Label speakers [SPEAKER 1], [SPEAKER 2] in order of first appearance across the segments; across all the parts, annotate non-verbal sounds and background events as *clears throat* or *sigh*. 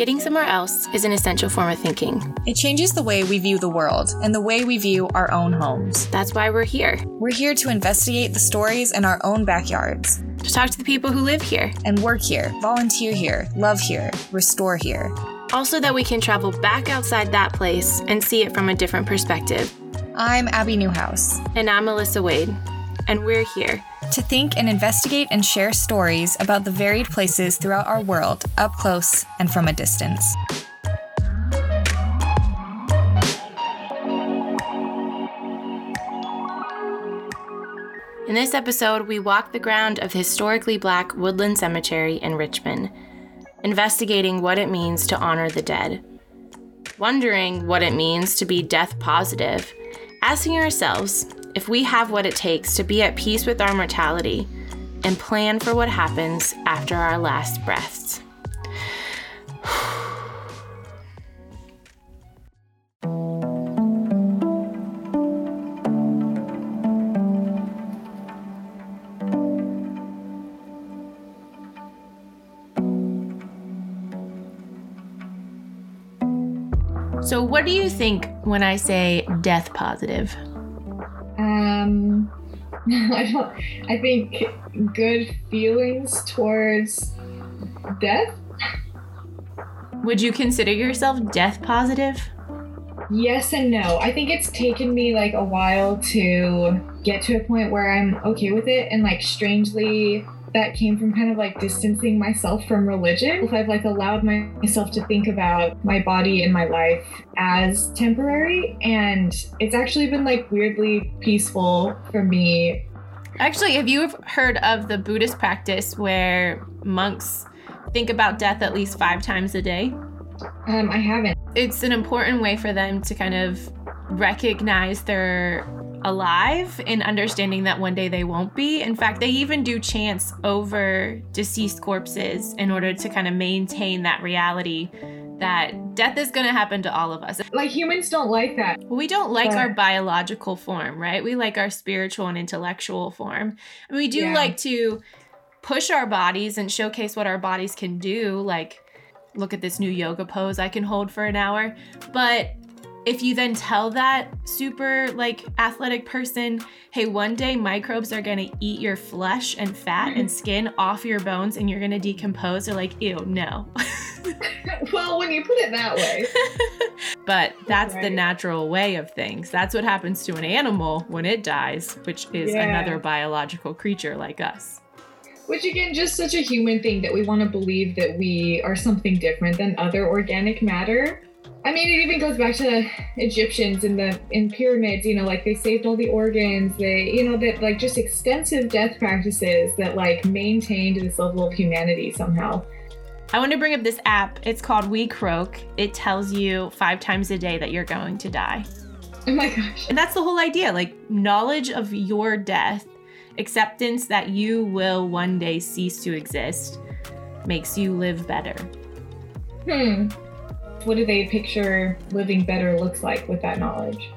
[SPEAKER 1] Getting somewhere else is an essential form of thinking.
[SPEAKER 2] It changes the way we view the world and the way we view our own homes.
[SPEAKER 1] That's why we're here.
[SPEAKER 2] We're here to investigate the stories in our own backyards,
[SPEAKER 1] To talk to the people who live here.
[SPEAKER 2] and work here, volunteer here, love here, restore here.
[SPEAKER 1] Also, that we can travel back outside that place and see it from a different perspective.
[SPEAKER 2] I'm Abby Newhouse.
[SPEAKER 1] And I'm Melissa Wade. And we're here.
[SPEAKER 2] To think and investigate and share stories about the varied places throughout our world, up close and from a distance.
[SPEAKER 1] In this episode, we walk the ground of historically black Woodland Cemetery in Richmond, investigating what it means to honor the dead, wondering what it means to be death positive, asking ourselves if we have what it takes to be at peace with our mortality and plan for what happens after our last breaths. *sighs* So, what do you think when I say death positive?
[SPEAKER 3] Um, *laughs* I don't. I think good feelings towards death.
[SPEAKER 1] Would you consider yourself death positive?
[SPEAKER 3] Yes and no. I think it's taken me like a while to get to a point where I'm okay with it, and like strangely, that came from kind of like distancing myself from religion. If I've like allowed myself to think about my body and my life as temporary, and it's actually been like weirdly peaceful for me
[SPEAKER 1] Actually, have you heard of the Buddhist practice where monks think about death at least five times a day?
[SPEAKER 3] Um, I haven't.
[SPEAKER 1] It's an important way for them to kind of recognize they're alive and understanding that one day they won't be. In fact, they even do chants over deceased corpses in order to kind of maintain that reality that death is going to happen to all of us.
[SPEAKER 3] Like humans don't like that.
[SPEAKER 1] We don't like
[SPEAKER 3] But-
[SPEAKER 1] our biological form, right? We like our spiritual and intellectual form. And we do
[SPEAKER 3] Yeah.
[SPEAKER 1] like to push our bodies and showcase what our bodies can do. Like, look at this new yoga pose I can hold for an hour. But if you then tell that super like athletic person, hey, one day microbes are gonna eat your flesh and fat and mm-hmm. skin off your bones and you're gonna decompose, they're like, ew, no. *laughs*
[SPEAKER 3] well, when you put it that way. *laughs*
[SPEAKER 1] But that's the natural way of things. That's what happens to an animal when it dies, which is
[SPEAKER 3] Yeah.
[SPEAKER 1] another biological creature like us.
[SPEAKER 3] Which again, just such a human thing that we want to believe that we are something different than other organic matter. I mean, it even goes back to the Egyptians in the in pyramids. You know, like they saved all the organs. They, you know, that like just extensive death practices that like maintained this level of humanity somehow.
[SPEAKER 1] I want to bring up this app. It's called WeCroak. It tells you five times a day that you're going to die.
[SPEAKER 3] Oh my gosh.
[SPEAKER 1] And that's the whole idea like knowledge of your death, acceptance that you will one day cease to exist, makes you live better.
[SPEAKER 3] Hmm. What do they picture living better looks like with that knowledge?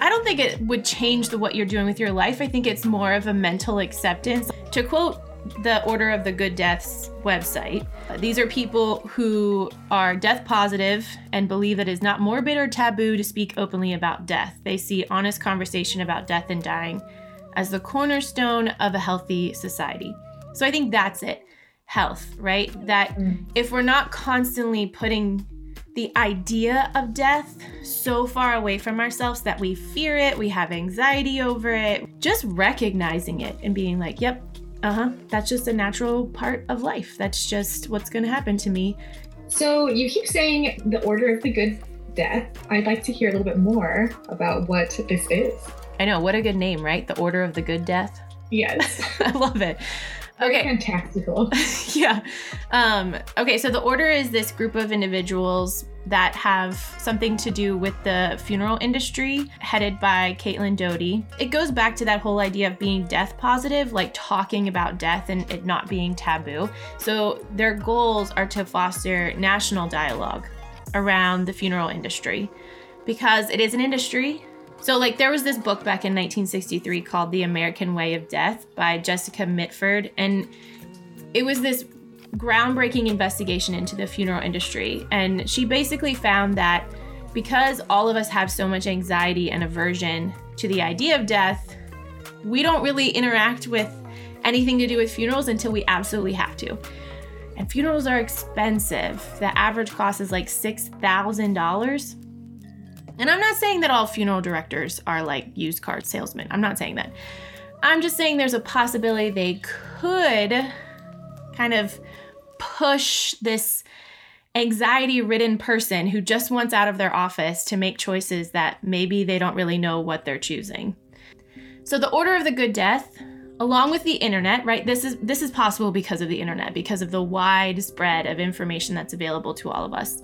[SPEAKER 1] I don't think it would change the what you're doing with your life. I think it's more of a mental acceptance. To quote the Order of the Good Deaths website, these are people who are death positive and believe that it is not morbid or taboo to speak openly about death. They see honest conversation about death and dying as the cornerstone of a healthy society. So I think that's it. Health, right? That
[SPEAKER 3] Mm.
[SPEAKER 1] if we're not constantly putting the idea of death so far away from ourselves that we fear it, we have anxiety over it, just recognizing it and being like, yep, uh huh, that's just a natural part of life. That's just what's going to happen to me.
[SPEAKER 3] So you keep saying the Order of the Good Death. I'd like to hear a little bit more about what this is.
[SPEAKER 1] I know, what a good name, right? The Order of the Good Death.
[SPEAKER 3] Yes. *laughs*
[SPEAKER 1] I love it. Okay.
[SPEAKER 3] fantastical. *laughs*
[SPEAKER 1] yeah. Um, okay, so the order is this group of individuals that have something to do with the funeral industry, headed by Caitlin Doughty. It goes back to that whole idea of being death positive, like talking about death and it not being taboo. So their goals are to foster national dialogue around the funeral industry because it is an industry so, like, there was this book back in 1963 called The American Way of Death by Jessica Mitford, and it was this groundbreaking investigation into the funeral industry. And she basically found that because all of us have so much anxiety and aversion to the idea of death, we don't really interact with anything to do with funerals until we absolutely have to. And funerals are expensive. The average cost is like $6,000. And I'm not saying that all funeral directors are like used car salesmen. I'm not saying that. I'm just saying there's a possibility they could kind of push this anxiety ridden person who just wants out of their office to make choices that maybe they don't really know what they're choosing. So the order of the good death along with the internet, right? This is this is possible because of the internet, because of the wide spread of information that's available to all of us.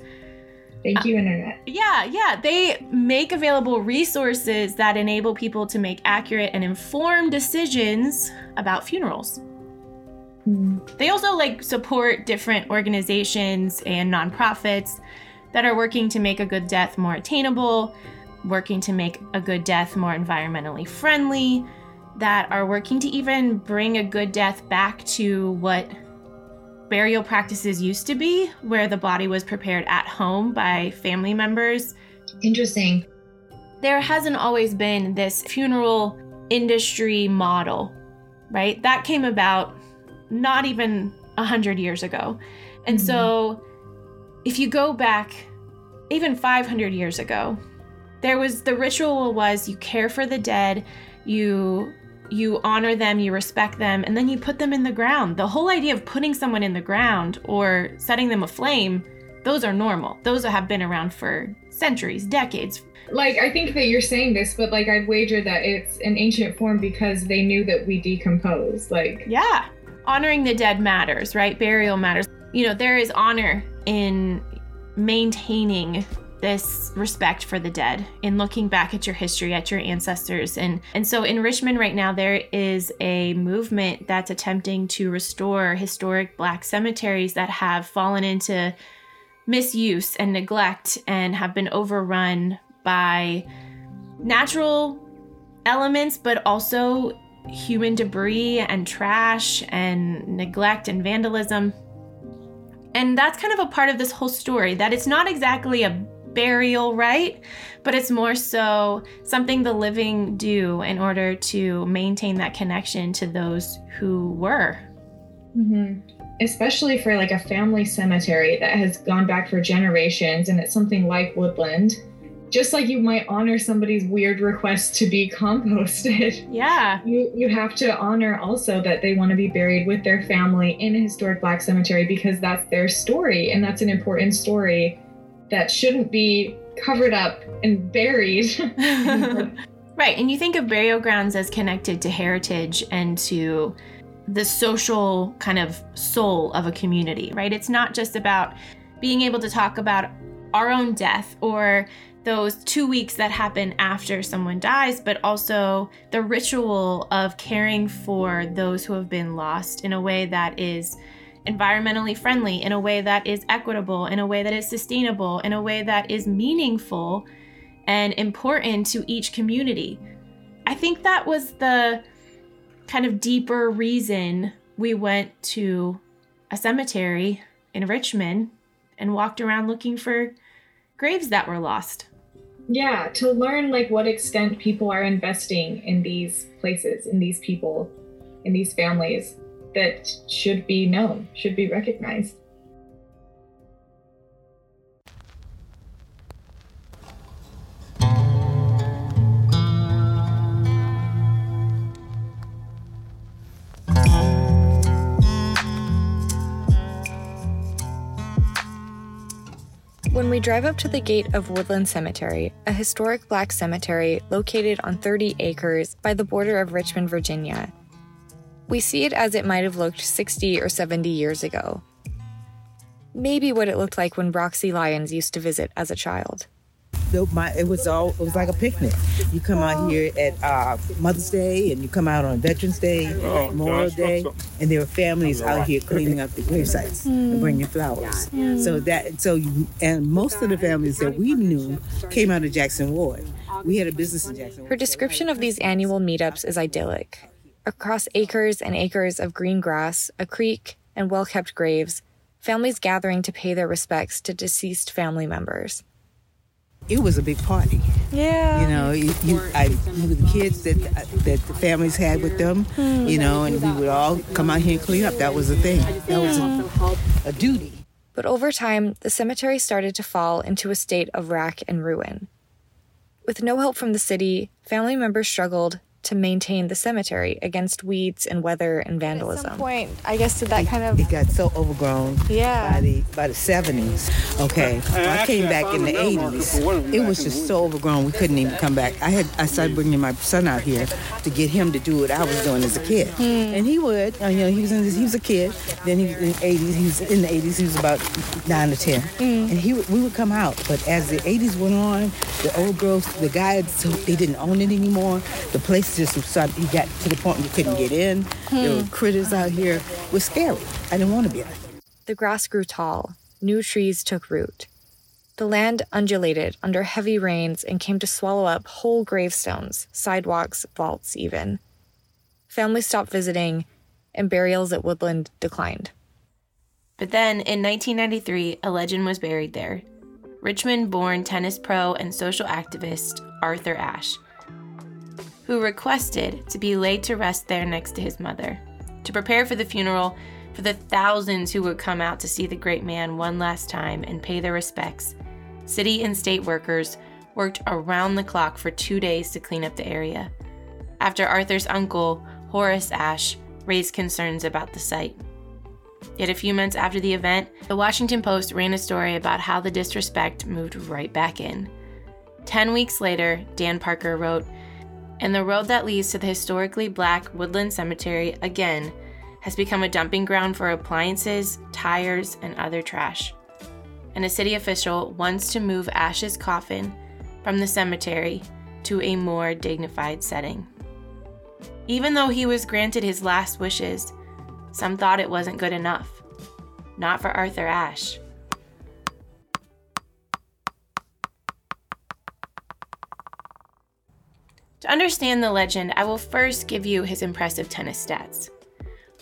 [SPEAKER 3] Thank you, internet.
[SPEAKER 1] Yeah, yeah. They make available resources that enable people to make accurate and informed decisions about funerals.
[SPEAKER 3] Mm.
[SPEAKER 1] They also like support different organizations and nonprofits that are working to make a good death more attainable, working to make a good death more environmentally friendly, that are working to even bring a good death back to what burial practices used to be, where the body was prepared at home by family members.
[SPEAKER 3] Interesting.
[SPEAKER 1] There hasn't always been this funeral industry model, right? That came about not even a hundred years ago. And mm-hmm. so if you go back even 500 years ago, there was the ritual was you care for the dead, you you honor them, you respect them, and then you put them in the ground. The whole idea of putting someone in the ground or setting them aflame, those are normal. Those have been around for centuries, decades.
[SPEAKER 3] Like, I think that you're saying this, but like, I'd wager that it's an ancient form because they knew that we decompose. Like,
[SPEAKER 1] yeah, honoring the dead matters, right? Burial matters. You know, there is honor in maintaining this respect for the dead in looking back at your history at your ancestors. And and so in Richmond right now there is a movement that's attempting to restore historic black cemeteries that have fallen into misuse and neglect and have been overrun by natural elements but also human debris and trash and neglect and vandalism. And that's kind of a part of this whole story that it's not exactly a burial right, but it's more so something the living do in order to maintain that connection to those who were.
[SPEAKER 3] Mm-hmm. Especially for like a family cemetery that has gone back for generations and it's something like Woodland. Just like you might honor somebody's weird request to be composted. *laughs*
[SPEAKER 1] Yeah.
[SPEAKER 3] You you have to honor also that they want to be buried with their family in a historic black cemetery because that's their story and that's an important story that shouldn't be covered up and buried. *laughs* *laughs*
[SPEAKER 1] right. And you think of burial grounds as connected to heritage and to the social kind of soul of a community, right? It's not just about being able to talk about our own death or those two weeks that happen after someone dies, but also the ritual of caring for those who have been lost in a way that is environmentally friendly, in a way that is equitable, in a way that is sustainable, in a way that is meaningful and important to each community. I think that was the kind of deeper reason we went to a cemetery in Richmond and walked around looking for graves that were lost.
[SPEAKER 3] Yeah, to learn like what extent people are investing in these places, in these people, in these families that should be known, should be recognized.
[SPEAKER 2] When we drive up to the gate of Woodland Cemetery, a historic black cemetery located on 30 acres by the border of Richmond, Virginia, we see it as it might have looked 60 or 70 years ago. Maybe what it looked like when Roxy Lyons used to visit as a child.
[SPEAKER 4] So my, it was all it was like a picnic. You come out here at uh, Mother's Day, and you come out on Veterans Day, oh, Memorial Day, and there were families out here cleaning up the grave sites *laughs* mm. and bringing flowers. Mm. So that so you and most of the families that we knew came out of Jackson Ward. We had a business in Jackson.
[SPEAKER 2] Her description of these annual meetups is idyllic across acres and acres of green grass, a creek, and well kept graves, families gathering to pay their respects to deceased family members.
[SPEAKER 4] It was a big party.
[SPEAKER 2] Yeah.
[SPEAKER 4] You know, you, you, I, you the kids that that the families had with them, you know, and we would all come out here and clean up. That was a thing. That was a, a duty.
[SPEAKER 2] But over time, the cemetery started to fall into a state of rack and ruin. With no help from the city, family members struggled to maintain the cemetery against weeds and weather and vandalism.
[SPEAKER 5] At some point, I guess did that kind of
[SPEAKER 4] It got so overgrown
[SPEAKER 5] Yeah.
[SPEAKER 4] by the by the seventies. Okay, well, I came back in the eighties. It was just so overgrown we couldn't even come back. I had I started bringing my son out here to get him to do what I was doing as a kid, and he would. uh, You know, he was in, he was a kid. Then he was in the eighties. He was in the eighties. He was about nine to ten, and he we would come out. But as the eighties went on, the old girls, the guys, so they didn't own it anymore. The place just started. He got to the point where you couldn't get in. There were critters out here. It was scary. I didn't want to be out here.
[SPEAKER 2] The grass grew tall, new trees took root. The land undulated under heavy rains and came to swallow up whole gravestones, sidewalks, vaults, even. Families stopped visiting, and burials at Woodland declined.
[SPEAKER 1] But then in 1993, a legend was buried there Richmond born tennis pro and social activist Arthur Ashe, who requested to be laid to rest there next to his mother. To prepare for the funeral for the thousands who would come out to see the great man one last time and pay their respects, city and state workers worked around the clock for two days to clean up the area. After Arthur's uncle, Horace Ashe, raised concerns about the site. Yet a few months after the event, the Washington Post ran a story about how the disrespect moved right back in. Ten weeks later, Dan Parker wrote, And the road that leads to the historically black Woodland Cemetery again has become a dumping ground for appliances, tires, and other trash. And a city official wants to move Ashe's coffin from the cemetery to a more dignified setting. Even though he was granted his last wishes, some thought it wasn't good enough. Not for Arthur Ashe. To understand the legend, I will first give you his impressive tennis stats.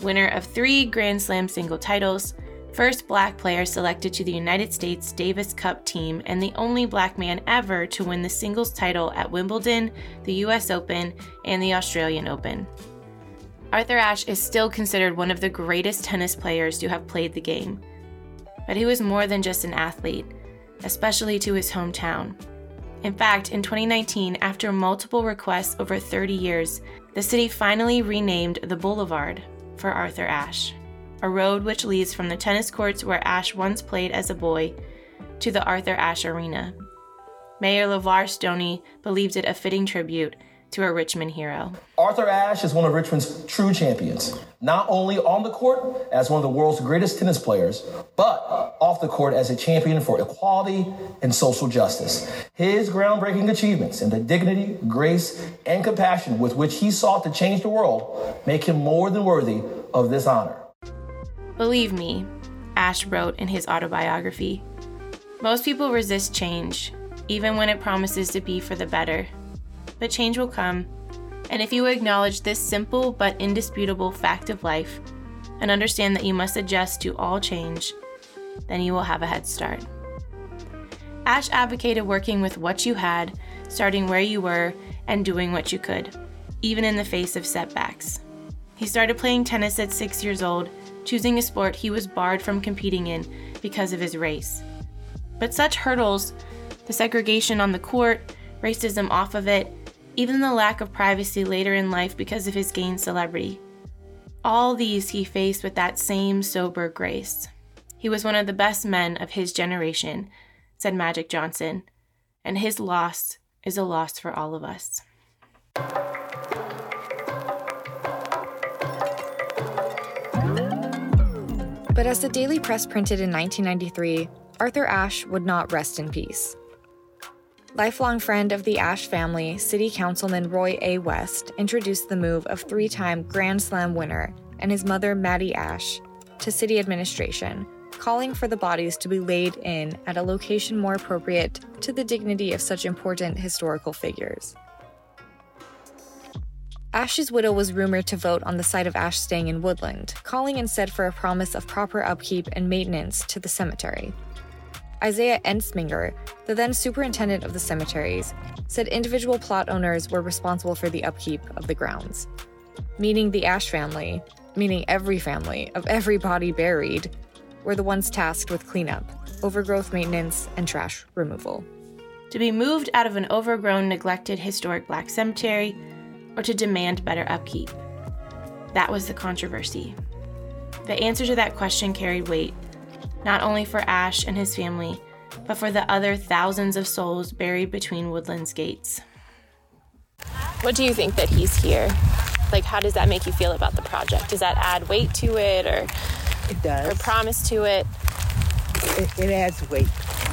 [SPEAKER 1] Winner of three Grand Slam single titles, first black player selected to the United States Davis Cup team, and the only black man ever to win the singles title at Wimbledon, the US Open, and the Australian Open. Arthur Ashe is still considered one of the greatest tennis players to have played the game. But he was more than just an athlete, especially to his hometown. In fact, in 2019, after multiple requests over 30 years, the city finally renamed the Boulevard for Arthur Ashe, a road which leads from the tennis courts where Ashe once played as a boy to the Arthur Ashe Arena. Mayor LeVar Stoney believed it a fitting tribute to a Richmond hero.
[SPEAKER 6] Arthur Ashe is one of Richmond's true champions, not only on the court as one of the world's greatest tennis players, but off the court as a champion for equality and social justice. His groundbreaking achievements and the dignity, grace, and compassion with which he sought to change the world make him more than worthy of this honor.
[SPEAKER 1] Believe me, Ashe wrote in his autobiography, most people resist change, even when it promises to be for the better. But change will come, and if you acknowledge this simple but indisputable fact of life and understand that you must adjust to all change, then you will have a head start. Ashe advocated working with what you had, starting where you were, and doing what you could, even in the face of setbacks. He started playing tennis at six years old, choosing a sport he was barred from competing in because of his race. But such hurdles, the segregation on the court, racism off of it, even the lack of privacy later in life because of his gained celebrity. All these he faced with that same sober grace. He was one of the best men of his generation, said Magic Johnson, and his loss is a loss for all of us.
[SPEAKER 2] But as the Daily Press printed in 1993, Arthur Ashe would not rest in peace. Lifelong friend of the Ashe family, City Councilman Roy A. West introduced the move of three time Grand Slam winner and his mother, Mattie Ashe, to city administration, calling for the bodies to be laid in at a location more appropriate to the dignity of such important historical figures. Ashe's widow was rumored to vote on the side of Ashe staying in Woodland, calling instead for a promise of proper upkeep and maintenance to the cemetery. Isaiah Ensminger, the then superintendent of the cemeteries, said individual plot owners were responsible for the upkeep of the grounds, meaning the Ashe family, meaning every family of every body buried, were the ones tasked with cleanup, overgrowth maintenance, and trash removal.
[SPEAKER 1] To be moved out of an overgrown, neglected historic black cemetery, or to demand better upkeep? That was the controversy. The answer to that question carried weight, not only for Ashe and his family, but for the other thousands of souls buried between Woodland's gates.
[SPEAKER 7] What do you think that he's here? Like, how does that make you feel about the project? Does that add weight to it or,
[SPEAKER 4] It does.
[SPEAKER 7] or promise to it?
[SPEAKER 4] it, it adds weight.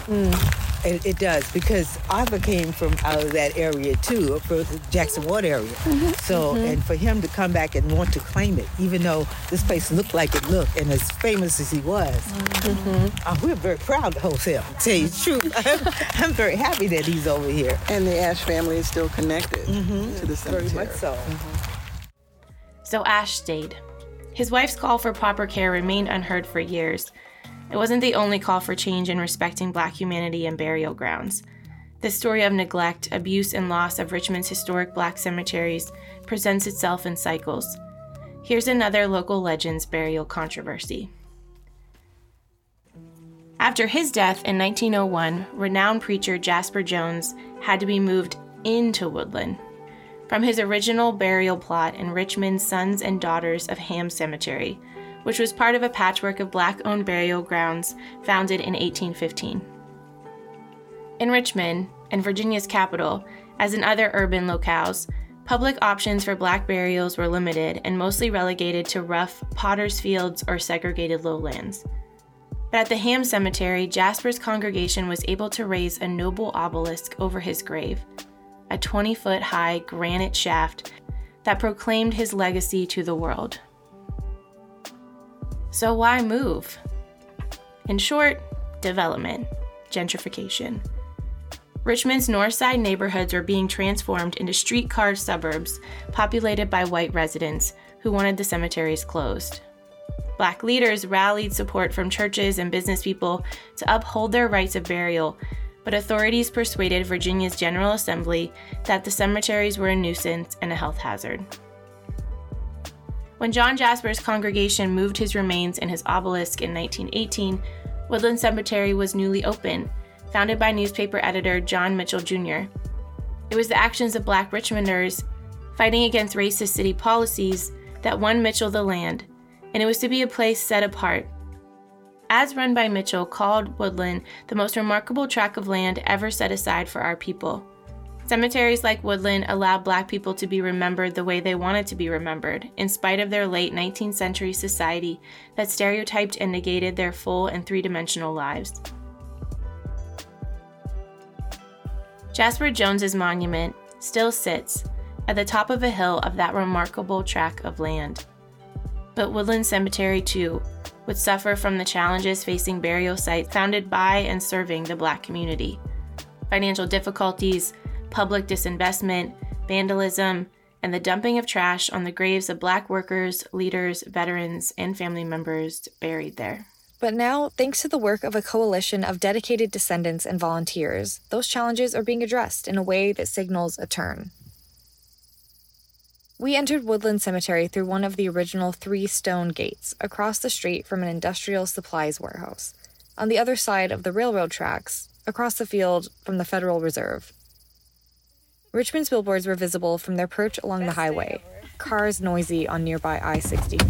[SPEAKER 4] Mm. It, it does because Arthur came from out of that area too, from the Jackson Ward area. Mm-hmm, so, mm-hmm. and for him to come back and want to claim it, even though this place looked like it looked, and as famous as he was, mm-hmm. uh, we're very proud to host him. To tell you the truth, *laughs* I'm, I'm very happy that he's over here.
[SPEAKER 8] And the Ashe family is still connected to the cemetery.
[SPEAKER 4] Very much so.
[SPEAKER 1] So Ashe stayed. His wife's call for proper care remained unheard for years. It wasn't the only call for change in respecting black humanity and burial grounds. The story of neglect, abuse, and loss of Richmond's historic black cemeteries presents itself in cycles. Here's another local legend's burial controversy. After his death in 1901, renowned preacher Jasper Jones had to be moved into Woodland from his original burial plot in Richmond's Sons and Daughters of Ham Cemetery, which was part of a patchwork of black owned burial grounds founded in 1815. In Richmond, and Virginia's capital, as in other urban locales, public options for black burials were limited and mostly relegated to rough potter's fields or segregated lowlands. But at the Ham Cemetery, Jasper's congregation was able to raise a noble obelisk over his grave, a 20 foot high granite shaft that proclaimed his legacy to the world. So, why move? In short, development, gentrification. Richmond's north side neighborhoods were being transformed into streetcar suburbs populated by white residents who wanted the cemeteries closed. Black leaders rallied support from churches and business people to uphold their rights of burial, but authorities persuaded Virginia's General Assembly that the cemeteries were a nuisance and a health hazard. When John Jasper's congregation moved his remains in his obelisk in 1918, Woodland Cemetery was newly open, founded by newspaper editor John Mitchell Jr. It was the actions of black Richmonders fighting against racist city policies that won Mitchell the land, and it was to be a place set apart. As run by Mitchell, called Woodland the most remarkable tract of land ever set aside for our people. Cemeteries like Woodland allowed black people to be remembered the way they wanted to be remembered, in spite of their late 19th century society that stereotyped and negated their full and three dimensional lives. Jasper Jones's monument still sits at the top of a hill of that remarkable tract of land. But Woodland Cemetery, too, would suffer from the challenges facing burial sites founded by and serving the black community financial difficulties, public disinvestment, vandalism, and the dumping of trash on the graves of black workers, leaders, veterans, and family members buried there.
[SPEAKER 2] But now, thanks to the work of a coalition of dedicated descendants and volunteers, those challenges are being addressed in a way that signals a turn. We entered Woodland Cemetery through one of the original three stone gates across the street from an industrial supplies warehouse, on the other side of the railroad tracks, across the field from the Federal Reserve. Richmond's billboards were visible from their perch along the highway, *laughs* cars noisy on nearby I 64.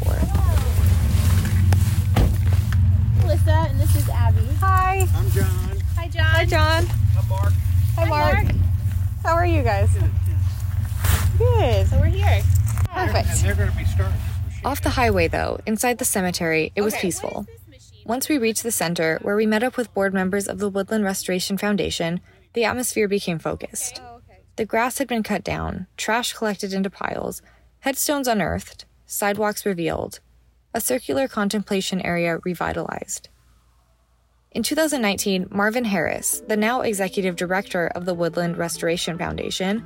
[SPEAKER 7] Alyssa, and this is Abby.
[SPEAKER 5] Hi.
[SPEAKER 8] I'm John.
[SPEAKER 7] Hi, John.
[SPEAKER 5] Hi, John.
[SPEAKER 8] I'm Mark.
[SPEAKER 5] Hi, Mark. How are you guys? Good.
[SPEAKER 7] So we're here.
[SPEAKER 5] Perfect.
[SPEAKER 8] And they're going to be starting.
[SPEAKER 2] Off the highway, though, inside the cemetery, it was peaceful. Once we reached the center, where we met up with board members of the Woodland Restoration Foundation, the atmosphere became focused. The grass had been cut down, trash collected into piles, headstones unearthed, sidewalks revealed, a circular contemplation area revitalized. In 2019, Marvin Harris, the now executive director of the Woodland Restoration Foundation,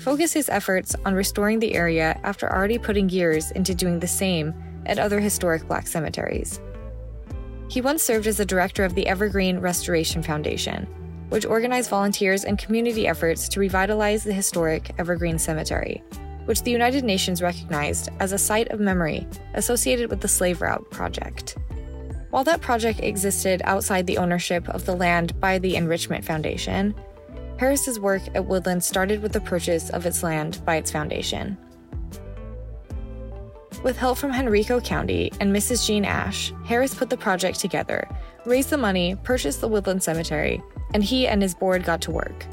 [SPEAKER 2] focus his efforts on restoring the area after already putting years into doing the same at other historic black cemeteries. He once served as the director of the Evergreen Restoration Foundation, which organized volunteers and community efforts to revitalize the historic Evergreen Cemetery, which the United Nations recognized as a site of memory associated with the Slave Route Project. While that project existed outside the ownership of the land by the Enrichmond Foundation, Harris's work at Woodland started with the purchase of its land by its foundation. With help from Henrico County and Mrs. Jean Ashe, Harris put the project together, raised the money, purchased the Woodland Cemetery, and he and his board got to work.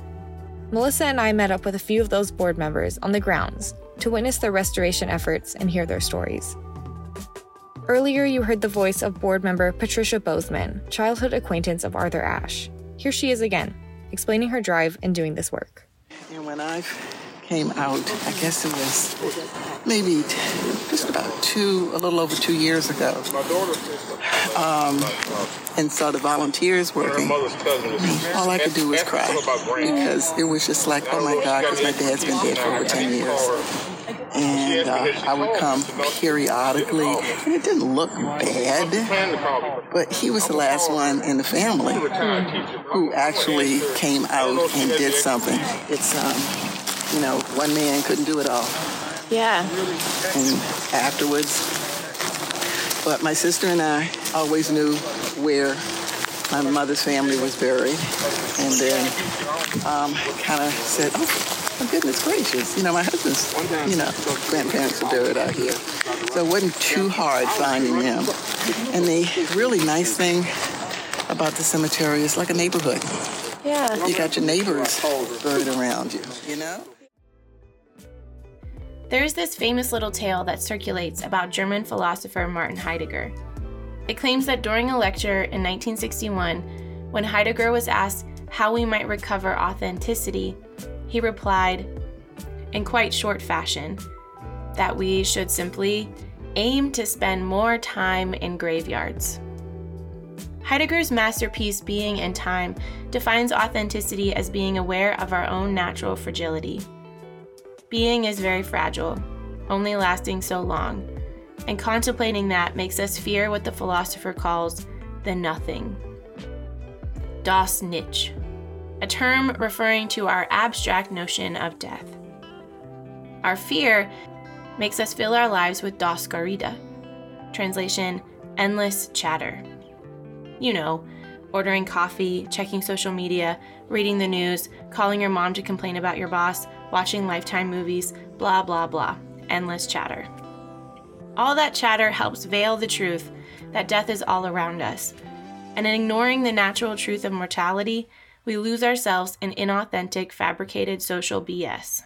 [SPEAKER 2] Melissa and I met up with a few of those board members on the grounds to witness their restoration efforts and hear their stories. Earlier, you heard the voice of board member Patricia Bozeman, childhood acquaintance of Arthur Ashe. Here she is again explaining her drive in doing this work.
[SPEAKER 8] And when I came out, I guess it was maybe just about two, a little over two years ago, um, and saw the volunteers working, all I could do was cry because it was just like, oh my God, because my dad's been dead for over 10 years and uh, I would come periodically. And it didn't look bad, but he was the last one in the family who actually came out and did something. It's, um, you know, one man couldn't do it all.
[SPEAKER 7] Yeah.
[SPEAKER 8] And afterwards, but my sister and I always knew where my mother's family was buried, and then um, kind of said, "Oh, Oh, goodness gracious. You know, my husband's, you know, grandparents are buried out here. So it wasn't too hard finding them. And the really nice thing about the cemetery is like a neighborhood.
[SPEAKER 7] Yeah.
[SPEAKER 8] You got your neighbors buried around you, you know?
[SPEAKER 1] There's this famous little tale that circulates about German philosopher Martin Heidegger. It claims that during a lecture in 1961, when Heidegger was asked how we might recover authenticity, he replied, in quite short fashion, that we should simply aim to spend more time in graveyards. Heidegger's masterpiece, Being and Time, defines authenticity as being aware of our own natural fragility. Being is very fragile, only lasting so long, and contemplating that makes us fear what the philosopher calls the nothing. Das Nichts a term referring to our abstract notion of death. Our fear makes us fill our lives with Das Gerede, translation, endless chatter. You know, ordering coffee, checking social media, reading the news, calling your mom to complain about your boss, watching Lifetime movies, blah, blah, blah. Endless chatter. All that chatter helps veil the truth that death is all around us. And in ignoring the natural truth of mortality, we lose ourselves in inauthentic, fabricated social BS.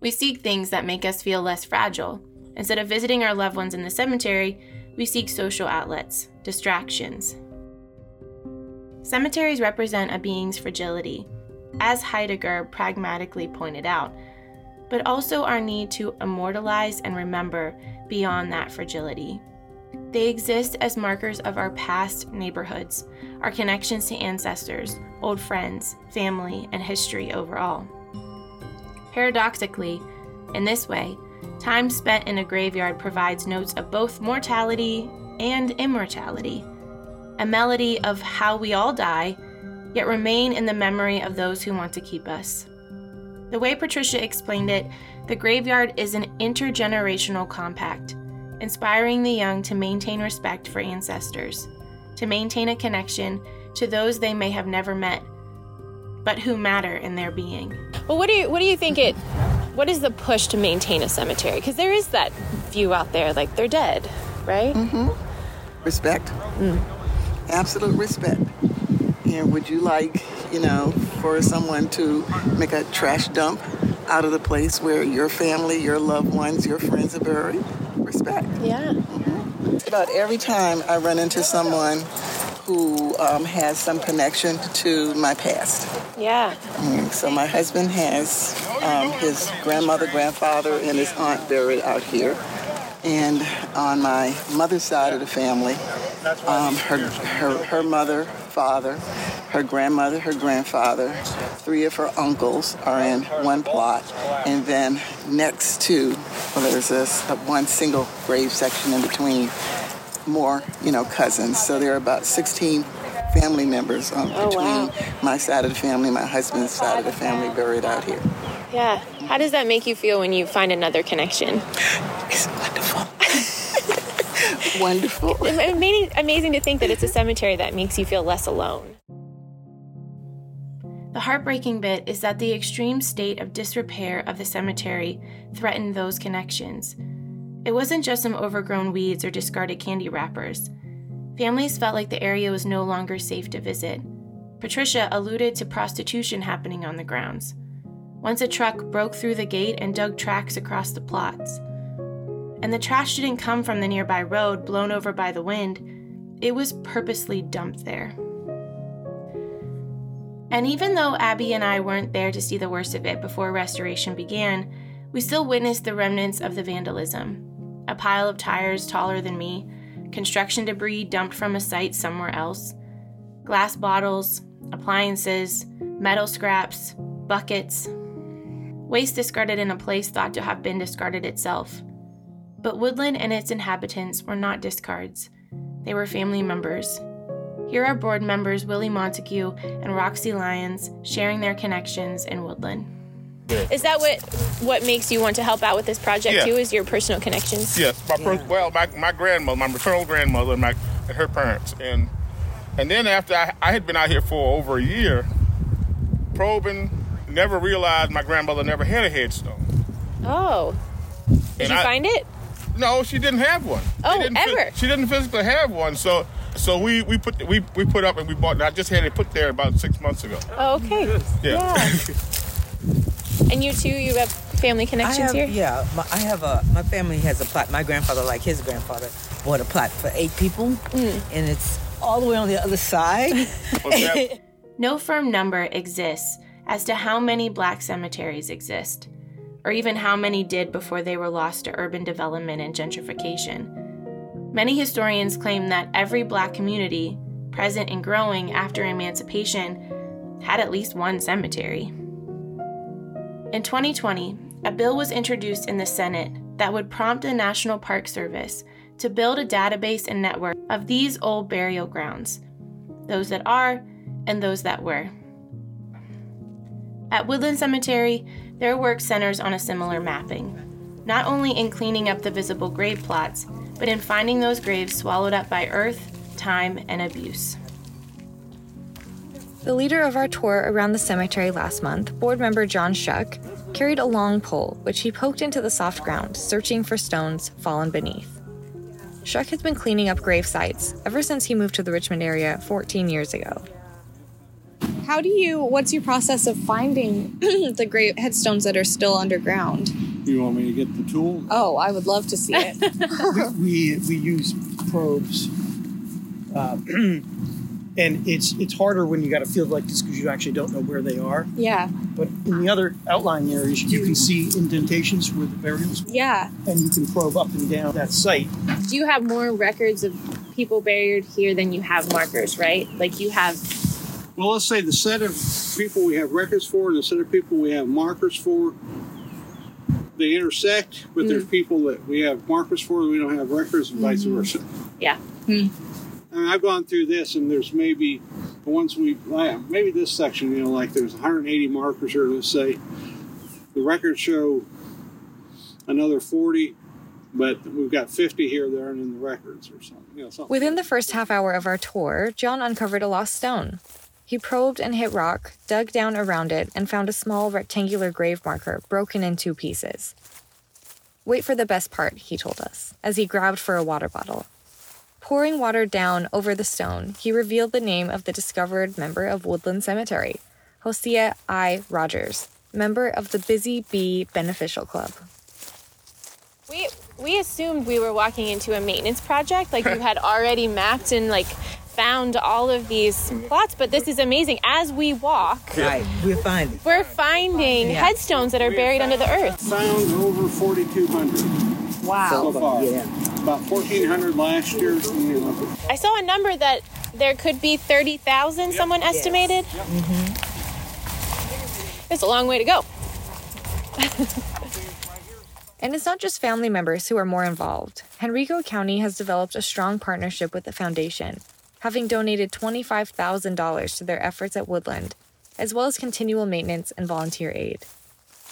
[SPEAKER 1] We seek things that make us feel less fragile. Instead of visiting our loved ones in the cemetery, we seek social outlets, distractions. Cemeteries represent a being's fragility, as Heidegger pragmatically pointed out, but also our need to immortalize and remember beyond that fragility. They exist as markers of our past neighborhoods, our connections to ancestors, old friends, family, and history overall. Paradoxically, in this way, time spent in a graveyard provides notes of both mortality and immortality, a melody of how we all die, yet remain in the memory of those who want to keep us. The way Patricia explained it, the graveyard is an intergenerational compact inspiring the young to maintain respect for ancestors, to maintain a connection to those they may have never met, but who matter in their being.
[SPEAKER 7] Well, what do you what do you think it what is the push to maintain a cemetery? Because there is that view out there like they're dead, right?
[SPEAKER 8] Mm-hmm. Respect. Mm. Absolute respect. And would you like, you know, for someone to make a trash dump out of the place where your family, your loved ones, your friends are buried? respect.
[SPEAKER 7] Yeah. Mm-hmm.
[SPEAKER 8] About every time I run into someone who um, has some connection to my past.
[SPEAKER 7] Yeah.
[SPEAKER 8] Mm, so my husband has um, his grandmother, grandfather, and his aunt buried out here. And on my mother's side of the family, um, her, her, her mother, father, her grandmother, her grandfather, three of her uncles are in one plot, and then next to, well, there's this uh, one single grave section in between, more, you know, cousins. So there are about 16 family members um,
[SPEAKER 7] Oh,
[SPEAKER 8] between
[SPEAKER 7] wow.
[SPEAKER 8] my side of the family, my husband's side of the family buried out here.
[SPEAKER 7] Yeah. How does that make you feel when you find another connection?
[SPEAKER 8] It's wonderful. Wonderful.
[SPEAKER 7] It's amazing, amazing to think that it's a cemetery that makes you feel less alone.
[SPEAKER 1] The heartbreaking bit is that the extreme state of disrepair of the cemetery threatened those connections. It wasn't just some overgrown weeds or discarded candy wrappers. Families felt like the area was no longer safe to visit. Patricia alluded to prostitution happening on the grounds. Once a truck broke through the gate and dug tracks across the plots. And the trash didn't come from the nearby road blown over by the wind, it was purposely dumped there. And even though Abby and I weren't there to see the worst of it before restoration began, we still witnessed the remnants of the vandalism. A pile of tires taller than me, construction debris dumped from a site somewhere else, glass bottles, appliances, metal scraps, buckets, waste discarded in a place thought to have been discarded itself. But Woodland and its inhabitants were not discards, they were family members. Here are board members Willie Montague and Roxy Lyons sharing their connections in Woodland.
[SPEAKER 7] Is that what what makes you want to help out with this project
[SPEAKER 9] Yeah.
[SPEAKER 7] too? Is your personal connections?
[SPEAKER 9] Yes, my first, mm. well, my, my grandmother, my maternal grandmother, and my and her parents, and and then after I, I had been out here for over a year, probing, never realized my grandmother never had a headstone.
[SPEAKER 7] Oh, did
[SPEAKER 9] And
[SPEAKER 7] you
[SPEAKER 9] I-
[SPEAKER 7] find it?
[SPEAKER 9] No, she didn't have one. She
[SPEAKER 7] Oh,
[SPEAKER 9] didn't phys-
[SPEAKER 7] ever?
[SPEAKER 9] she didn't physically have one. So so we we put we we put up and we bought. I just had it put there about six months ago.
[SPEAKER 7] Oh, okay.
[SPEAKER 9] Yeah.
[SPEAKER 7] And you too, you have family
[SPEAKER 4] I
[SPEAKER 7] connections
[SPEAKER 4] have,
[SPEAKER 7] here?
[SPEAKER 4] yeah, my, I have a. My family has a plot. My grandfather, like his grandfather, bought a plot for eight people,
[SPEAKER 7] Mm.
[SPEAKER 4] and it's all the way on the other side. *laughs*
[SPEAKER 1] No firm number exists as to how many black cemeteries exist, or even how many did before they were lost to urban development and gentrification. Many historians claim that every black community, present and growing after emancipation, had at least one cemetery. In 2020, a bill was introduced in the Senate that would prompt the National Park Service to build a database and network of these old burial grounds, those that are and those that were. At Woodland Cemetery, their work centers on a similar mapping, not only in cleaning up the visible grave plots, but in finding those graves swallowed up by earth, time, and abuse.
[SPEAKER 2] The leader of our tour around the cemetery last month, board member John Shuck, carried a long pole which he poked into the soft ground, searching for stones fallen beneath. Shuck has been cleaning up grave sites ever since he moved to the Richmond area 14 years ago.
[SPEAKER 5] How do you, what's your process of finding *clears throat* the great headstones that are still underground?
[SPEAKER 10] You want me to get the tool?
[SPEAKER 5] Oh, I would love to see it. *laughs*
[SPEAKER 10] we, we we use probes, uh, *clears throat* and it's it's harder when you got a field like this because you actually don't know where they are.
[SPEAKER 5] yeah,
[SPEAKER 10] But in the other outlying areas, you can see indentations where the burials, were,
[SPEAKER 5] yeah.
[SPEAKER 10] and you can probe up and down that site.
[SPEAKER 7] Do you have more records of people buried here than you have markers, right? Like you have
[SPEAKER 10] Well, let's say the set of people we have records for and the set of people we have markers for, they intersect, but there's hmm. people that we have markers for and we don't have records, and vice hmm. versa.
[SPEAKER 7] yeah. Hmm.
[SPEAKER 10] I mean, I've gone through this, and there's maybe the ones we, like, maybe this section, you know, like there's 180 markers here, let's say. The records show another 40, but we've got 50 here that aren't in the records or something. You know, something.
[SPEAKER 2] Within the first half hour of our tour, John uncovered a lost stone. He probed and hit rock, dug down around it, and found a small rectangular grave marker broken in two pieces. Wait for the best part, he told us, as he grabbed for a water bottle. Pouring water down over the stone, he revealed the name of the discovered member of Woodland Cemetery, Hosea I. Rogers, member of the Busy Bee Beneficial Club.
[SPEAKER 7] We we assumed we were walking into a maintenance project, like you *laughs* had already mapped and like found all of these plots, but this is amazing. As we walk,
[SPEAKER 4] right, we're finding.
[SPEAKER 7] we're finding
[SPEAKER 4] Yeah.
[SPEAKER 7] headstones that are buried under the earth.
[SPEAKER 10] Found over 4,200
[SPEAKER 5] Wow.
[SPEAKER 10] so far.
[SPEAKER 4] Yeah.
[SPEAKER 10] About 1,400 last year.
[SPEAKER 7] I saw a number that there could be 30,000, someone estimated. Mm-hmm. It's a long way to go. *laughs*
[SPEAKER 2] And it's not just family members who are more involved. Henrico County has developed a strong partnership with the foundation, having donated $25,000 to their efforts at Woodland, as well as continual maintenance and volunteer aid.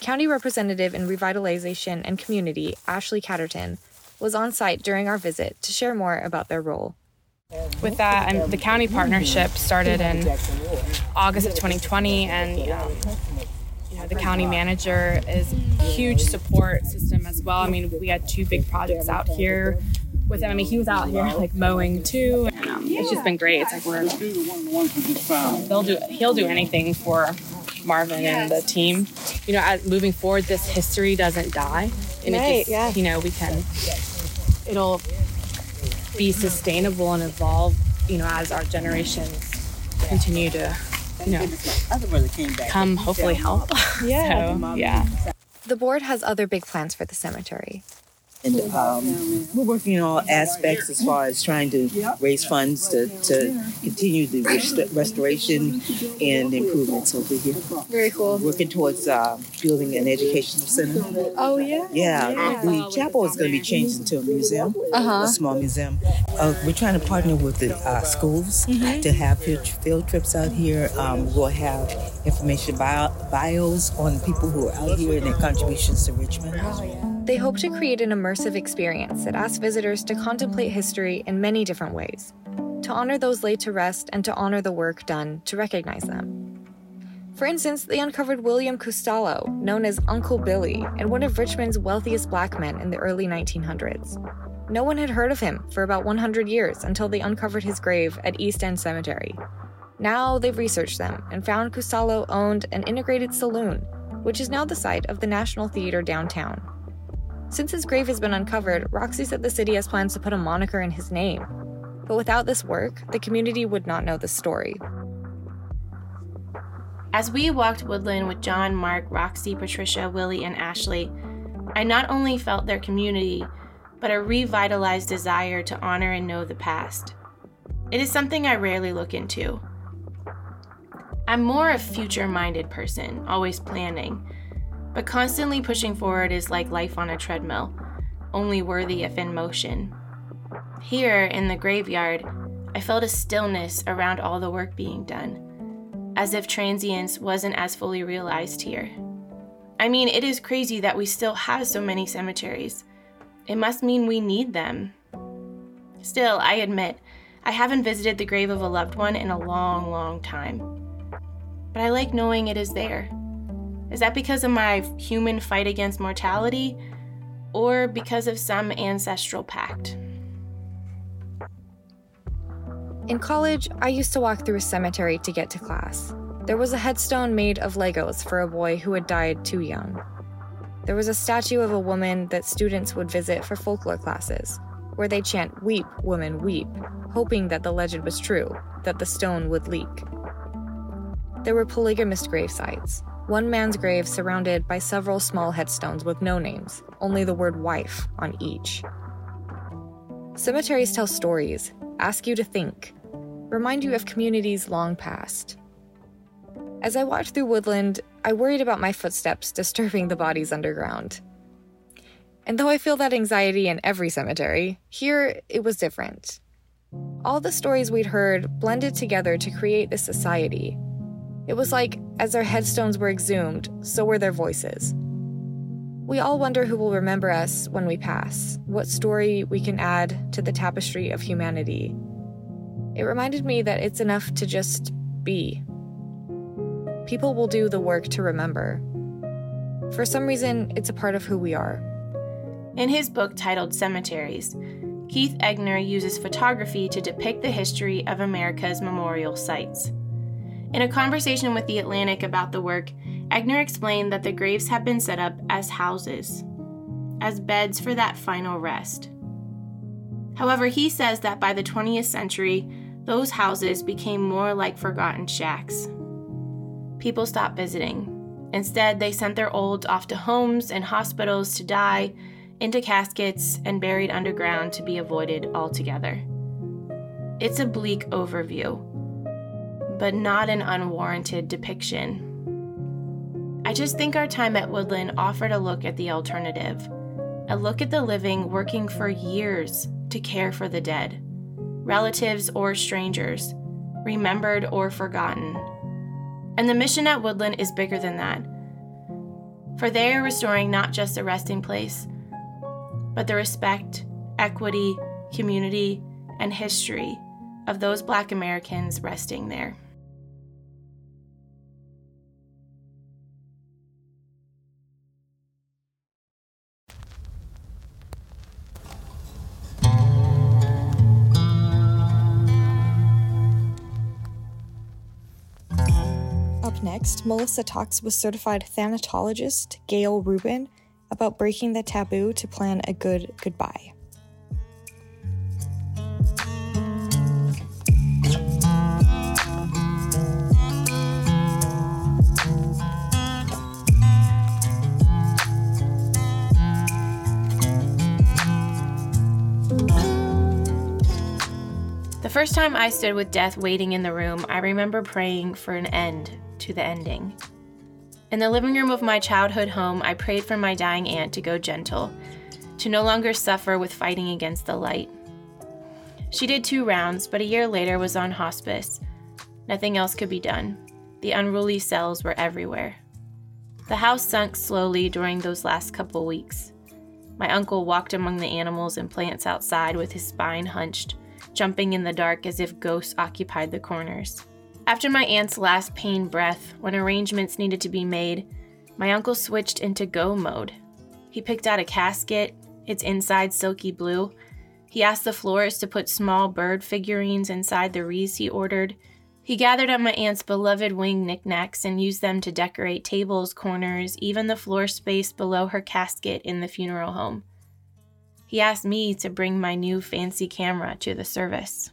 [SPEAKER 2] County Representative in Revitalization and Community, Ashley Catterton, was on site during our visit to share more about their role.
[SPEAKER 11] With that, um, the county partnership started in August of 2020, and um, the county manager is a huge support system as well. I mean, we had two big projects out here with him. I mean, he was out here like mowing too, and um, it's just been great. It's like we're they'll do he'll do anything for Marvin and the team. You know, as moving forward, this history doesn't die, and
[SPEAKER 5] Right,
[SPEAKER 11] it just
[SPEAKER 5] yeah.
[SPEAKER 11] you know we can it'll be sustainable and evolve. You know, as our generations continue to you know come hopefully help. *laughs*
[SPEAKER 2] Yeah.
[SPEAKER 11] so yeah.
[SPEAKER 2] The board has other big plans for the cemetery.
[SPEAKER 4] And um, we're working on all aspects as far as trying to raise funds to, to continue the rest- restoration and improvements over here.
[SPEAKER 5] Very cool.
[SPEAKER 4] Working towards uh, building an educational center.
[SPEAKER 5] Oh yeah.
[SPEAKER 4] Yeah, the chapel is going to be changed into a museum,
[SPEAKER 5] Uh-huh.
[SPEAKER 4] a small museum. Uh, we're trying to partner with the uh, schools
[SPEAKER 5] Mhm.
[SPEAKER 4] to have field, trips out here. Um, we'll have information bio, bios on people who are out here and their contributions to Richmond.
[SPEAKER 2] They hope to create an immersive experience that asks visitors to contemplate history in many different ways, to honor those laid to rest and to honor the work done to recognize them. For instance, they uncovered William Costello, known as Uncle Billy, and one of Richmond's wealthiest black men in the early 1900s. No one had heard of him for about 100 years until they uncovered his grave at East End Cemetery. Now they've researched them and found Costello owned an integrated saloon, which is now the site of the National Theater downtown. Since his grave has been uncovered, Roxy said the city has plans to put a moniker in his name. But without this work, the community would not know the story.
[SPEAKER 1] As we walked Woodland with John, Mark, Roxy, Patricia, Willie, and Ashley, I not only felt their community, but a revitalized desire to honor and know the past. It is something I rarely look into. I'm more a future minded person, always planning, but constantly pushing forward is like life on a treadmill, only worthy if in motion. Here in the graveyard, I felt a stillness around all the work being done, as if transience wasn't as fully realized here. I mean, it is crazy that we still have so many cemeteries. It must mean we need them. Still, I admit, I haven't visited the grave of a loved one in a long, long time. But I like knowing it is there. Is that because of my human fight against mortality, or because of some ancestral pact?
[SPEAKER 2] In college, I used to walk through a cemetery to get to class. There was a headstone made of Legos for a boy who had died too young. There was a statue of a woman that students would visit for folklore classes, where they chant, Weep, woman, weep, hoping that the legend was true, that the stone would leak. There were polygamist grave sites, one man's grave surrounded by several small headstones with no names, only the word wife on each. Cemeteries tell stories, ask you to think, remind you of communities long past. As I walked through Woodland, I worried about my footsteps *laughs* disturbing the bodies underground. And though I feel that anxiety in every cemetery, here it was different. All the stories we'd heard blended together to create this society. It was like, as their headstones were exhumed, so were their voices. We all wonder who will remember us when we pass, what story we can add to the tapestry of humanity. It reminded me that it's enough to just be. People will do the work to remember. For some reason, it's a part of who we are.
[SPEAKER 1] In his book titled Cemeteries, Keith Eggener uses photography to depict the history of America's memorial sites. In a conversation with The Atlantic about the work, Eggener explained that the graves have been set up as houses, as beds for that final rest. However, he says that by the 20th century, those houses became more like forgotten shacks. People stopped visiting. Instead, they sent their old off to homes and hospitals to die, into caskets, and buried underground to be avoided altogether. It's a bleak overview, but not an unwarranted depiction. I just think our time at Woodland offered a look at the alternative, a look at the living working for years to care for the dead, relatives or strangers, remembered or forgotten. And the mission at Woodland is bigger than that. For they are restoring not just a resting place, but the respect, equity, community, and history of those Black Americans resting there.
[SPEAKER 2] Up next, Melissa talks with certified thanatologist Gail Rubin about breaking the taboo to plan a good goodbye.
[SPEAKER 1] The first time I stood with death waiting in the room, I remember praying for an end to the ending. In the living room of my childhood home, I prayed for my dying aunt to go gentle, to no longer suffer with fighting against the light. She did two rounds, but a year later was on hospice. Nothing else could be done. The unruly cells were everywhere. The house sunk slowly during those last couple weeks. My uncle walked among the animals and plants outside with his spine hunched, jumping in the dark as if ghosts occupied the corners. After my aunt's last pain breath, when arrangements needed to be made, my uncle switched into go mode. He picked out a casket, its inside silky blue. He asked the florist to put small bird figurines inside the wreaths he ordered. He gathered up my aunt's beloved wing knickknacks and used them to decorate tables, corners, even the floor space below her casket in the funeral home. He asked me to bring my new fancy camera to the service.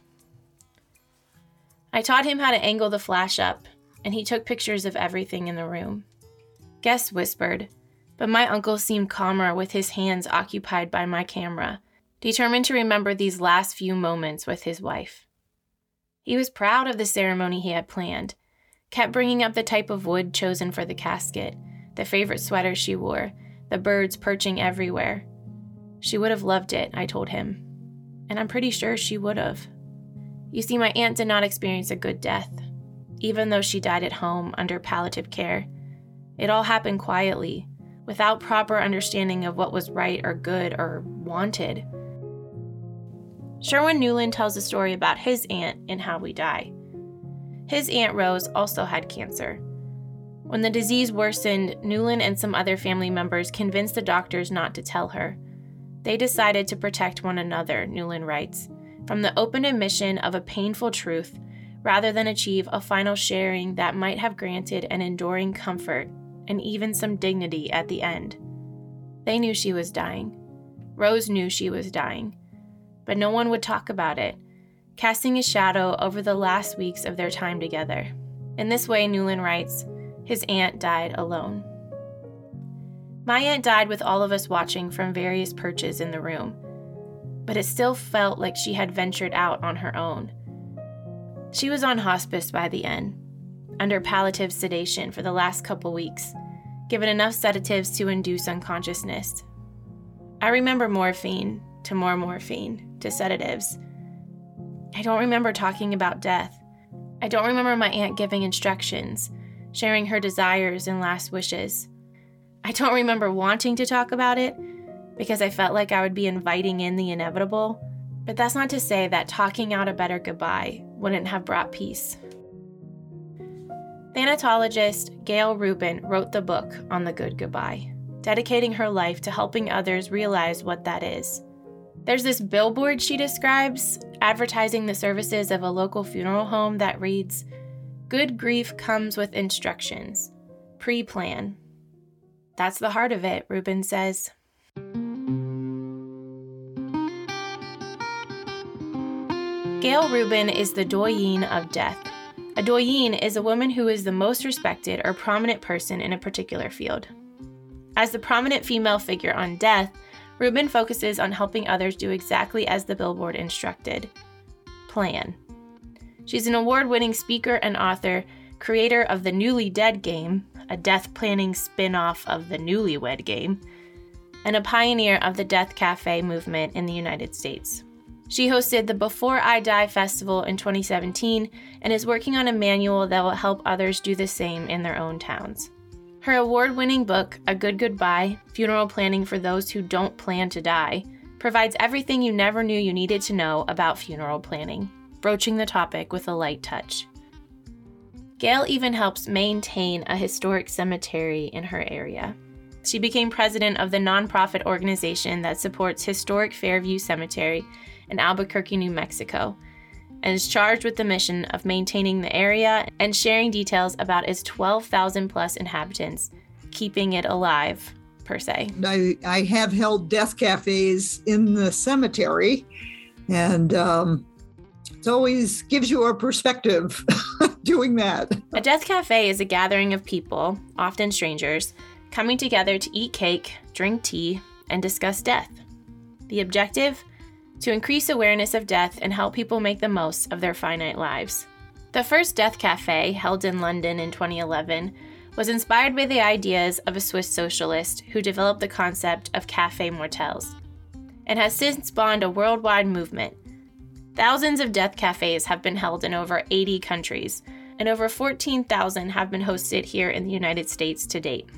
[SPEAKER 1] I taught him how to angle the flash up, and he took pictures of everything in the room. Guests whispered, but my uncle seemed calmer with his hands occupied by my camera, determined to remember these last few moments with his wife. He was proud of the ceremony he had planned, kept bringing up the type of wood chosen for the casket, the favorite sweater she wore, the birds perching everywhere. She would have loved it, I told him, and I'm pretty sure she would have. You see, my aunt did not experience a good death, even though she died at home under palliative care. It all happened quietly, without proper understanding of what was right or good or wanted. Sherwin Nuland tells a story about his aunt and how we die. His Aunt Rose also had cancer. When the disease worsened, Nuland and some other family members convinced the doctors not to tell her. They decided to protect one another, Nuland writes from the open admission of a painful truth rather than achieve a final sharing that might have granted an enduring comfort and even some dignity at the end. They knew she was dying. Rose knew she was dying. But no one would talk about it, casting a shadow over the last weeks of their time together. In this way, Nuland writes, his aunt died alone. My aunt died with all of us watching from various perches in the room but it still felt like she had ventured out on her own. She was on hospice by the end, under palliative sedation for the last couple weeks, given enough sedatives to induce unconsciousness. I remember morphine to more morphine to sedatives. I don't remember talking about death. I don't remember my aunt giving instructions, sharing her desires and last wishes. I don't remember wanting to talk about it because I felt like I would be inviting in the inevitable. But that's not to say that talking out a better goodbye wouldn't have brought peace. Thanatologist Gail Rubin wrote the book on the good goodbye, dedicating her life to helping others realize what that is. There's this billboard she describes advertising the services of a local funeral home that reads Good grief comes with instructions. Pre plan. That's the heart of it, Rubin says. Gail Rubin is the doyen of death. A doyen is a woman who is the most respected or prominent person in a particular field. As the prominent female figure on death, Rubin focuses on helping others do exactly as the billboard instructed Plan. She's an award winning speaker and author, creator of the Newly Dead game, a death planning spin off of the Newlywed game, and a pioneer of the Death Cafe movement in the United States. She hosted the Before I Die festival in 2017 and is working on a manual that will help others do the same in their own towns. Her award winning book, A Good Goodbye Funeral Planning for Those Who Don't Plan to Die, provides everything you never knew you needed to know about funeral planning, broaching the topic with a light touch. Gail even helps maintain a historic cemetery in her area. She became president of the nonprofit organization that supports Historic Fairview Cemetery in Albuquerque, New Mexico, and is charged with the mission of maintaining the area and sharing details about its 12,000 plus inhabitants, keeping it alive, per se.
[SPEAKER 12] I, I have held death cafes in the cemetery, and um, it always gives you a perspective *laughs* doing that.
[SPEAKER 1] A death cafe is a gathering of people, often strangers, coming together to eat cake, drink tea, and discuss death. The objective? To increase awareness of death and help people make the most of their finite lives. The first Death Cafe, held in London in 2011, was inspired by the ideas of a Swiss socialist who developed the concept of Cafe Mortels, and has since spawned a worldwide movement. Thousands of death cafes have been held in over 80 countries, and over 14,000 have been hosted here in the United States to date.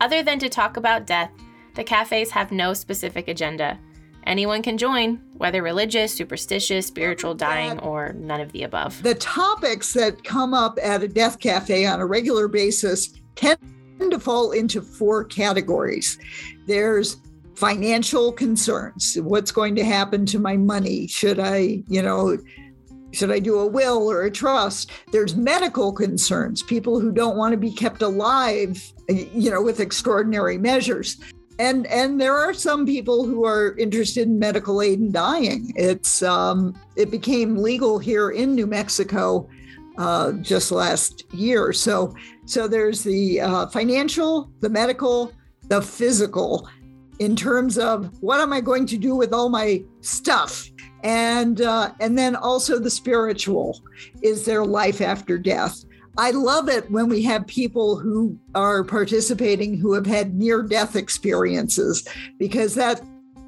[SPEAKER 1] Other than to talk about death, the cafes have no specific agenda. Anyone can join, whether religious, superstitious, spiritual, dying, or none of the above.
[SPEAKER 12] The topics that come up at a death cafe on a regular basis tend to fall into four categories. There's financial concerns. What's going to happen to my money? Should I, you know, should I do a will or a trust? There's medical concerns, people who don't want to be kept alive, you know, with extraordinary measures. And and there are some people who are interested in medical aid in dying. It's um, it became legal here in New Mexico uh, just last year. So so there's the uh, financial, the medical, the physical, in terms of what am I going to do with all my stuff and uh, and then also the spiritual is there life after death i love it when we have people who are participating who have had near death experiences because that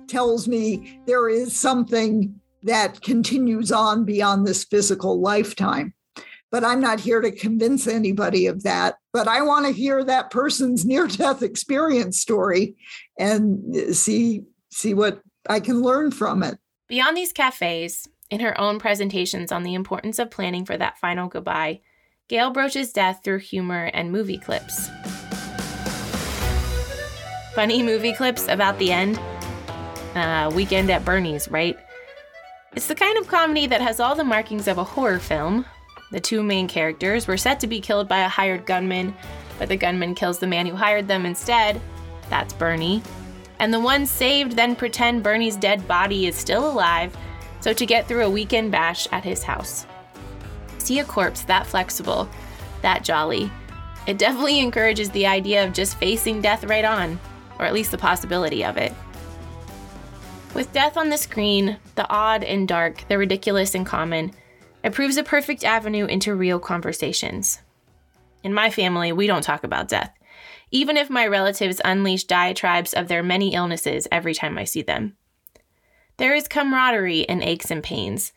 [SPEAKER 12] tells me there is something that continues on beyond this physical lifetime. But i'm not here to convince anybody of that but i want to hear that person's *laughs* near death experience story and see see what i can learn from it.
[SPEAKER 1] Beyond these cafes, in her own presentations on the importance of planning for that final goodbye, Gail broaches death through humor and movie clips. Funny movie clips about the end? Uh, weekend at Bernie's, right? It's the kind of comedy that has all the markings of a horror film. The two main characters were set to be killed by a hired gunman, but the gunman kills the man who hired them instead. That's Bernie and the ones saved then pretend Bernie's dead body is still alive, so to get through a weekend bash at his house. See a corpse that flexible, that jolly. It definitely encourages the idea of just facing death right on, or at least the possibility of it. With death on the screen, the odd and dark, the ridiculous and common, it proves a perfect avenue into real conversations. In my family, we don't talk about death even if my relatives unleash diatribes of their many illnesses every time I see them. There is camaraderie in aches and pains,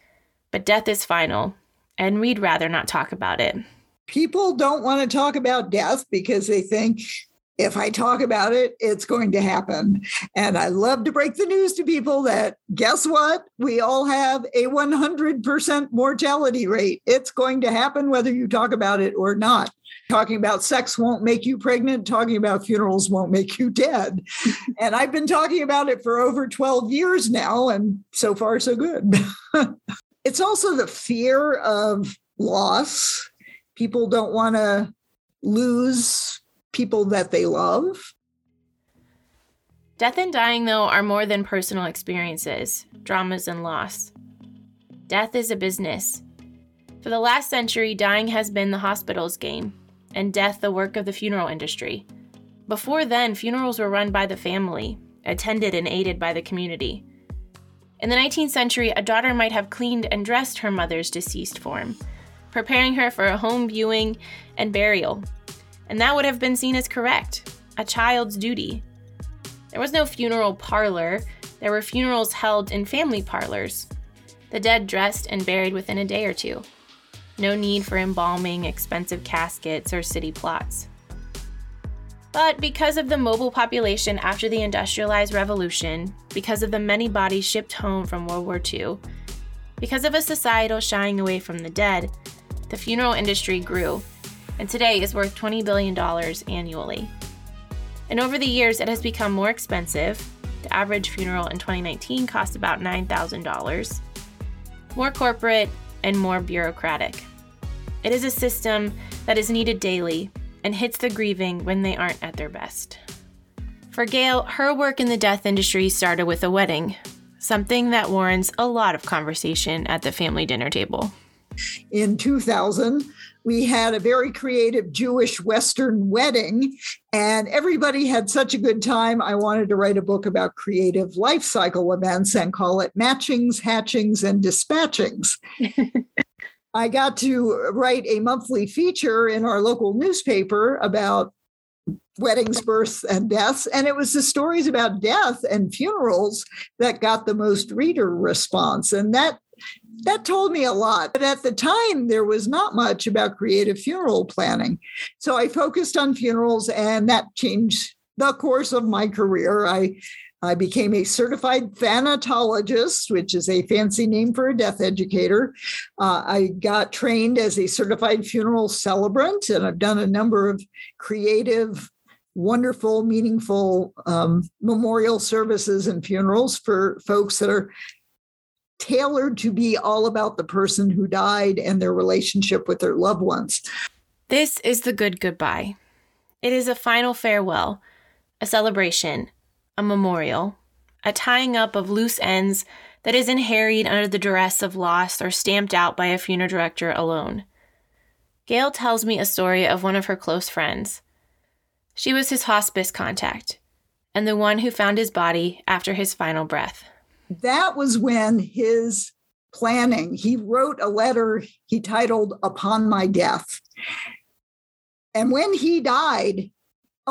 [SPEAKER 1] but death is final, and we'd rather not talk about it.
[SPEAKER 12] People don't want to talk about death because they think if I talk about it, it's going to happen. And I love to break the news to people that guess what? We all have a 100% mortality rate. It's going to happen whether you talk about it or not. Talking about sex won't make you pregnant. Talking about funerals won't make you dead. *laughs* and I've been talking about it for over 12 years now, and so far, so good. *laughs* it's also the fear of loss. People don't want to lose people that they love.
[SPEAKER 1] Death and dying, though, are more than personal experiences, dramas, and loss. Death is a business. For the last century, dying has been the hospital's game, and death the work of the funeral industry. Before then, funerals were run by the family, attended and aided by the community. In the 19th century, a daughter might have cleaned and dressed her mother's deceased form, preparing her for a home viewing and burial. And that would have been seen as correct, a child's duty. There was no funeral parlor, there were funerals held in family parlors. The dead dressed and buried within a day or two. No need for embalming, expensive caskets, or city plots. But because of the mobile population after the industrialized revolution, because of the many bodies shipped home from World War II, because of a societal shying away from the dead, the funeral industry grew, and today is worth $20 billion annually. And over the years, it has become more expensive. The average funeral in 2019 cost about $9,000, more corporate, and more bureaucratic. It is a system that is needed daily and hits the grieving when they aren't at their best. For Gail, her work in the death industry started with a wedding, something that warrants a lot of conversation at the family dinner table.
[SPEAKER 12] In 2000, we had a very creative Jewish Western wedding, and everybody had such a good time. I wanted to write a book about creative life cycle events and call it Matchings, Hatchings, and Dispatchings. *laughs* I got to write a monthly feature in our local newspaper about weddings, births, and deaths. And it was the stories about death and funerals that got the most reader response. And that that told me a lot. But at the time, there was not much about creative funeral planning. So I focused on funerals, and that changed the course of my career. I I became a certified thanatologist, which is a fancy name for a death educator. Uh, I got trained as a certified funeral celebrant, and I've done a number of creative, wonderful, meaningful um, memorial services and funerals for folks that are tailored to be all about the person who died and their relationship with their loved ones.
[SPEAKER 1] This is the good goodbye. It is a final farewell, a celebration a memorial, a tying up of loose ends that isn't harried under the duress of loss or stamped out by a funeral director alone. Gail tells me a story of one of her close friends. She was his hospice contact and the one who found his body after his final breath.
[SPEAKER 12] That was when his planning, he wrote a letter he titled Upon My Death. And when he died,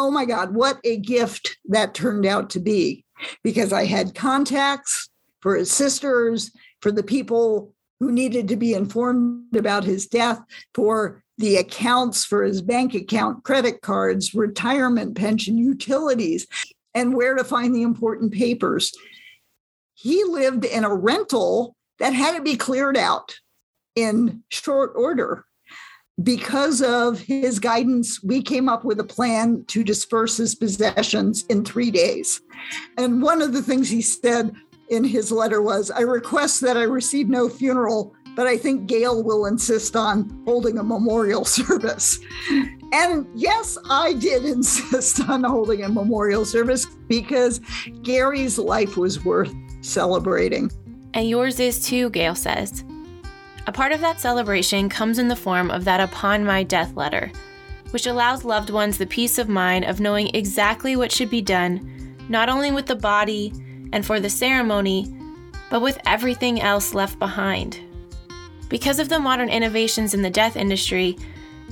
[SPEAKER 12] oh my God, what a gift that turned out to be because I had contacts for his sisters, for the people who needed to be informed about his death, for the accounts for his bank account, credit cards, retirement pension, utilities, and where to find the important papers. He lived in a rental that had to be cleared out in short order because of his guidance, we came up with a plan to disperse his possessions in three days. And one of the things he said in his letter was I request that I receive no funeral, but I think Gail will insist on holding a memorial *laughs* service. And yes, I did *laughs* insist on holding a memorial service because Gary's life was worth celebrating.
[SPEAKER 1] And yours is too, Gail says. A part of that celebration comes in the form of that Upon My Death letter, which allows loved ones the peace of mind of knowing exactly what should be done, not only with the body and for the ceremony, but with everything else left behind. Because of the modern innovations in the death industry,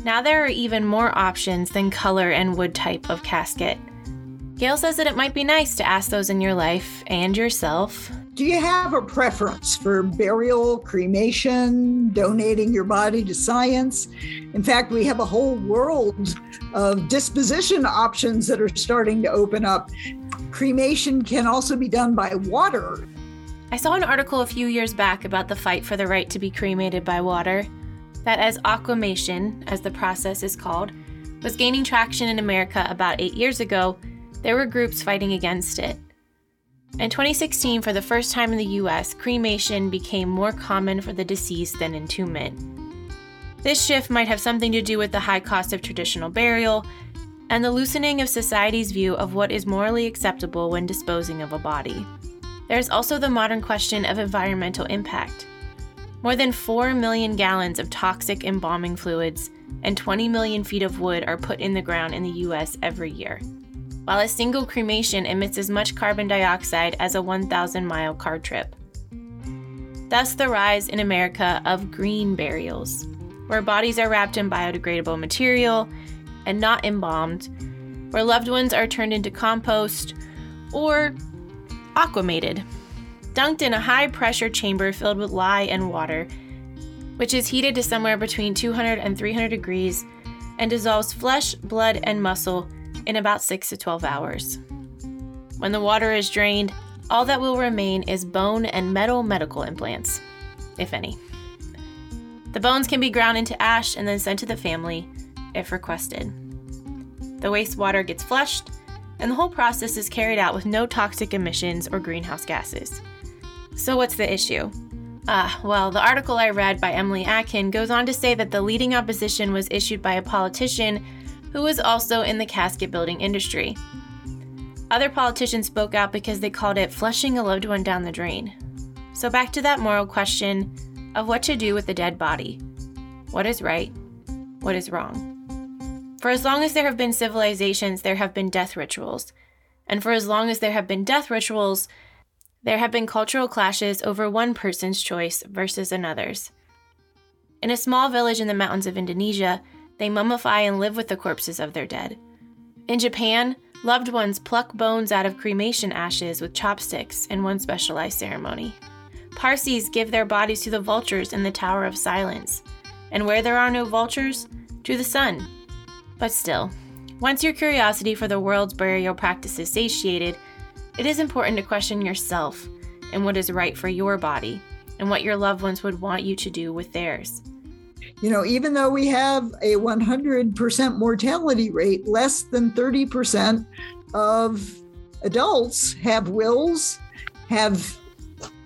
[SPEAKER 1] now there are even more options than color and wood type of casket. Gail says that it might be nice to ask those in your life and yourself
[SPEAKER 12] do you have a preference for burial, cremation, donating your body to science? In fact, we have a whole world of disposition options that are starting to open up. Cremation can also be done by water.
[SPEAKER 1] I saw an article a few years back about the fight for the right to be cremated by water. That, as aquamation, as the process is called, was gaining traction in America about eight years ago, there were groups fighting against it. In 2016, for the first time in the US, cremation became more common for the deceased than entombment. This shift might have something to do with the high cost of traditional burial and the loosening of society's view of what is morally acceptable when disposing of a body. There's also the modern question of environmental impact. More than 4 million gallons of toxic embalming fluids and 20 million feet of wood are put in the ground in the US every year while a single cremation emits as much carbon dioxide as a 1,000 mile car trip. Thus, the rise in America of green burials, where bodies are wrapped in biodegradable material and not embalmed, where loved ones are turned into compost or aquamated, dunked in a high pressure chamber filled with lye and water, which is heated to somewhere between 200 and 300 degrees and dissolves flesh, blood, and muscle in about 6 to 12 hours. When the water is drained, all that will remain is bone and metal medical implants, if any. The bones can be ground into ash and then sent to the family if requested. The wastewater gets flushed, and the whole process is carried out with no toxic emissions or greenhouse gases. So, what's the issue? Ah, well, the article I read by Emily Atkin goes on to say that the leading opposition was issued by a politician who was also in the casket building industry. Other politicians spoke out because they called it flushing a loved one down the drain. So, back to that moral question of what to do with a dead body. What is right? What is wrong? For as long as there have been civilizations, there have been death rituals. And for as long as there have been death rituals, there have been cultural clashes over one person's choice versus another's. In a small village in the mountains of Indonesia, they mummify and live with the corpses of their dead. In Japan, loved ones pluck bones out of cremation ashes with chopsticks in one specialized ceremony. Parsis give their bodies to the vultures in the Tower of Silence. And where there are no vultures, to the sun. But still, once your curiosity for the world's burial practice is satiated, it is important to question yourself and what is right for your body and what your loved ones would want you to do with theirs.
[SPEAKER 12] You know, even though we have a 100% mortality rate, less than 30% of adults have wills, have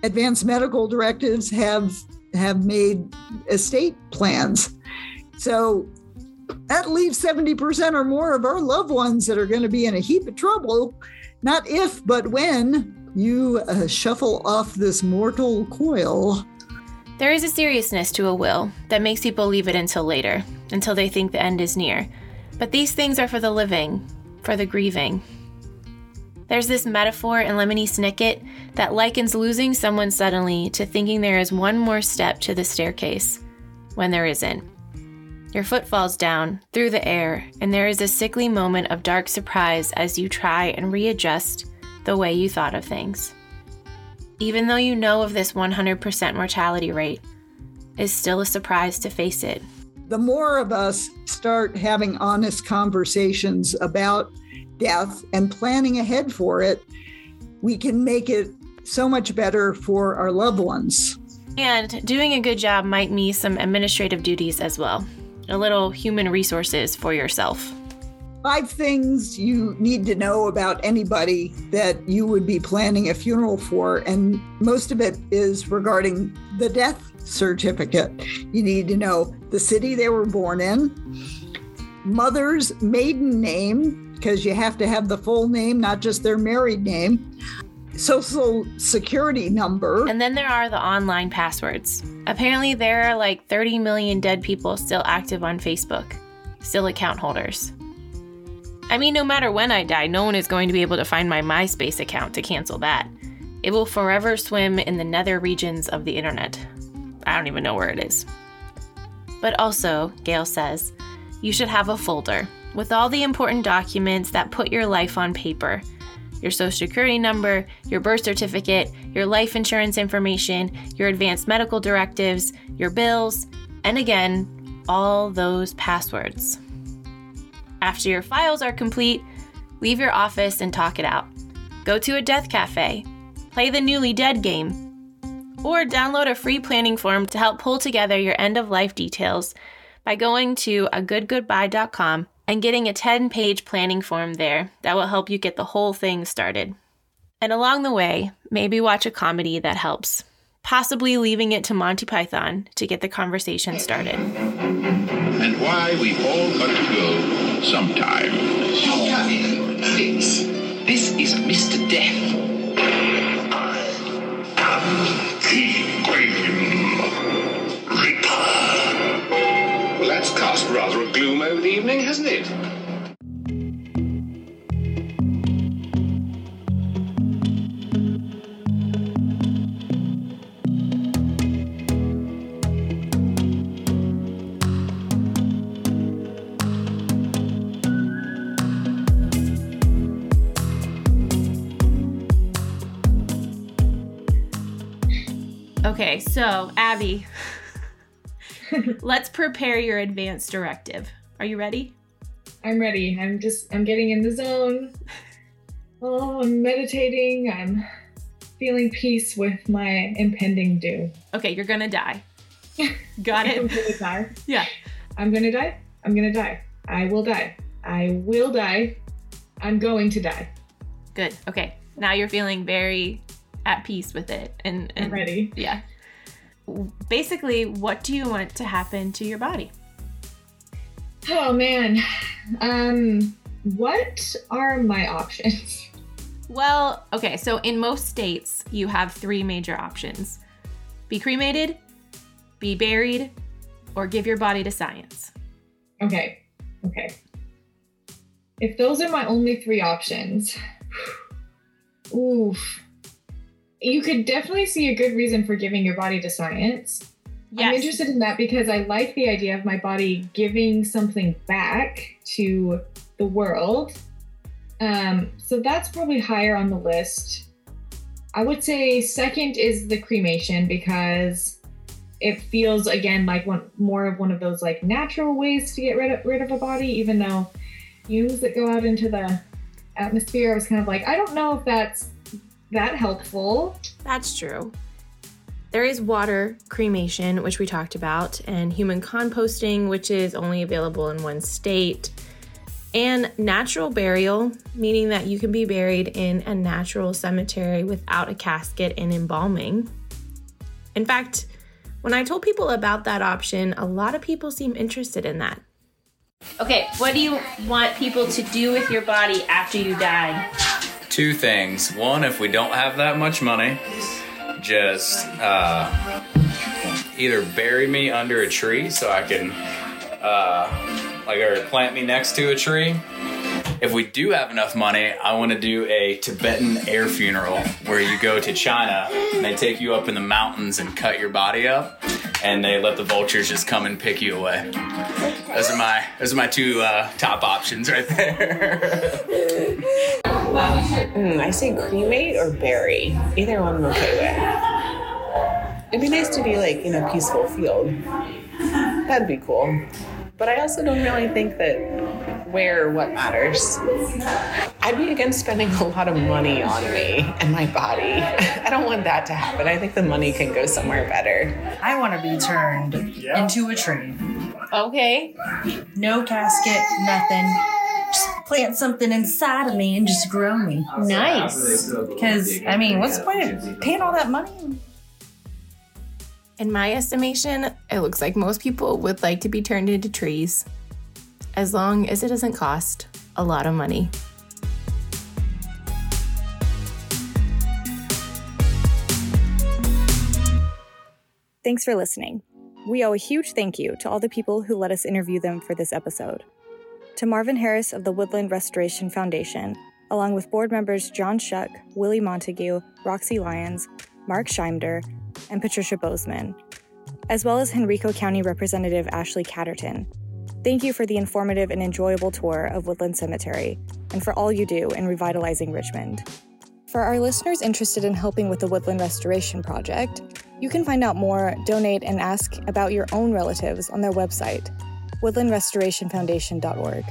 [SPEAKER 12] advanced medical directives, have have made estate plans. So that leaves 70% or more of our loved ones that are going to be in a heap of trouble, not if, but when you uh, shuffle off this mortal coil.
[SPEAKER 1] There is a seriousness to a will that makes people leave it until later, until they think the end is near. But these things are for the living, for the grieving. There's this metaphor in Lemony Snicket that likens losing someone suddenly to thinking there is one more step to the staircase when there isn't. Your foot falls down through the air, and there is a sickly moment of dark surprise as you try and readjust the way you thought of things. Even though you know of this 100% mortality rate, it's still a surprise to face it.
[SPEAKER 12] The more of us start having honest conversations about death and planning ahead for it, we can make it so much better for our loved ones.
[SPEAKER 1] And doing a good job might mean some administrative duties as well a little human resources for yourself.
[SPEAKER 12] Five things you need to know about anybody that you would be planning a funeral for, and most of it is regarding the death certificate. You need to know the city they were born in, mother's maiden name, because you have to have the full name, not just their married name, social security number.
[SPEAKER 1] And then there are the online passwords. Apparently, there are like 30 million dead people still active on Facebook, still account holders. I mean, no matter when I die, no one is going to be able to find my MySpace account to cancel that. It will forever swim in the nether regions of the internet. I don't even know where it is. But also, Gail says, you should have a folder with all the important documents that put your life on paper your social security number, your birth certificate, your life insurance information, your advanced medical directives, your bills, and again, all those passwords. After your files are complete, leave your office and talk it out. Go to a death cafe, play the Newly Dead game, or download a free planning form to help pull together your end of life details by going to agoodgoodbye.com and getting a 10 page planning form there that will help you get the whole thing started. And along the way, maybe watch a comedy that helps, possibly leaving it to Monty Python to get the conversation started.
[SPEAKER 13] And why we've all got to go sometime. Come in.
[SPEAKER 14] This, this is Mr. Death.
[SPEAKER 13] The Grim Reaper.
[SPEAKER 14] Well, that's cast rather a gloom over the evening, hasn't it?
[SPEAKER 1] Okay, so Abby, let's prepare your advance directive. Are you ready?
[SPEAKER 3] I'm ready. I'm just I'm getting in the zone. Oh, I'm meditating. I'm feeling peace with my impending doom.
[SPEAKER 1] Okay, you're gonna die. *laughs* Got
[SPEAKER 3] I'm
[SPEAKER 1] it?
[SPEAKER 3] gonna die.
[SPEAKER 1] Yeah.
[SPEAKER 3] I'm gonna die. I'm gonna die. I will die. I will die. I'm going to die.
[SPEAKER 1] Good. Okay. Now you're feeling very at peace with it and, and
[SPEAKER 3] I'm ready.
[SPEAKER 1] Yeah. Basically, what do you want to happen to your body?
[SPEAKER 3] Oh man. Um what are my options? *laughs*
[SPEAKER 1] Well, okay, so in most states, you have three major options be cremated, be buried, or give your body to science.
[SPEAKER 3] Okay. Okay. If those are my only three options, *sighs* oof. You could definitely see a good reason for giving your body to science. I'm interested in that because I like the idea of my body giving something back to the world. Um, so that's probably higher on the list. I would say second is the cremation because it feels again like one more of one of those like natural ways to get rid of, rid of a body, even though fumes that go out into the atmosphere. I was kind of like, I don't know if that's that helpful.
[SPEAKER 1] That's true. There is water cremation, which we talked about, and human composting, which is only available in one state, and natural burial, meaning that you can be buried in a natural cemetery without a casket and embalming. In fact, when I told people about that option, a lot of people seem interested in that. Okay, what do you want people to do with your body after you die?
[SPEAKER 15] Two things. One, if we don't have that much money, just uh, either bury me under a tree so I can, uh, like, or plant me next to a tree. If we do have enough money, I want to do a Tibetan air funeral where you go to China and they take you up in the mountains and cut your body up, and they let the vultures just come and pick you away. Those are my those are my two uh, top options right there. *laughs*
[SPEAKER 16] Mm, I say cremate or bury. Either one I'm okay with. It'd be nice to be like in a peaceful field. That'd be cool. But I also don't really think that where or what matters. I'd be against spending a lot of money on me and my body. *laughs* I don't want that to happen. I think the money can go somewhere better.
[SPEAKER 17] I want to be turned into a tree.
[SPEAKER 1] Okay.
[SPEAKER 17] No casket, nothing. Plant something inside of me and just grow me.
[SPEAKER 1] Nice.
[SPEAKER 17] Because, I mean, what's the point of paying all that money?
[SPEAKER 1] In my estimation, it looks like most people would like to be turned into trees, as long as it doesn't cost a lot of money.
[SPEAKER 2] Thanks for listening. We owe a huge thank you to all the people who let us interview them for this episode. To Marvin Harris of the Woodland Restoration Foundation, along with board members John Shuck, Willie Montague, Roxy Lyons, Mark Scheimder, and Patricia Bozeman, as well as Henrico County Representative Ashley Catterton. Thank you for the informative and enjoyable tour of Woodland Cemetery and for all you do in revitalizing Richmond. For our listeners interested in helping with the Woodland Restoration Project, you can find out more, donate, and ask about your own relatives on their website, woodlandrestorationfoundation.org.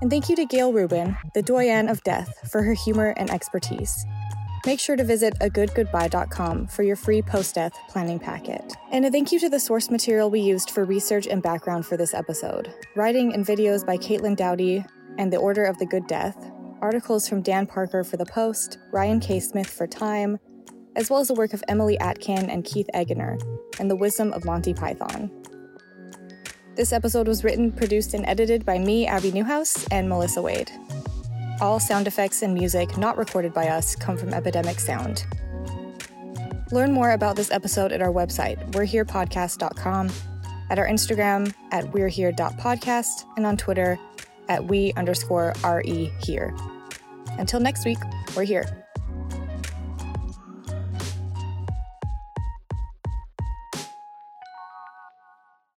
[SPEAKER 2] And thank you to Gail Rubin, the doyen of death, for her humor and expertise. Make sure to visit agoodgoodbye.com for your free post death planning packet. And a thank you to the source material we used for research and background for this episode writing and videos by Caitlin Doughty and The Order of the Good Death, articles from Dan Parker for The Post, Ryan K. Smith for Time, as well as the work of Emily Atkin and Keith Eggener, and The Wisdom of Monty Python. This episode was written, produced, and edited by me, Abby Newhouse, and Melissa Wade. All sound effects and music not recorded by us come from Epidemic Sound. Learn more about this episode at our website, we'reherepodcast.com, at our Instagram at we'rehere.podcast, and on Twitter at we underscore re here. Until next week, we're here.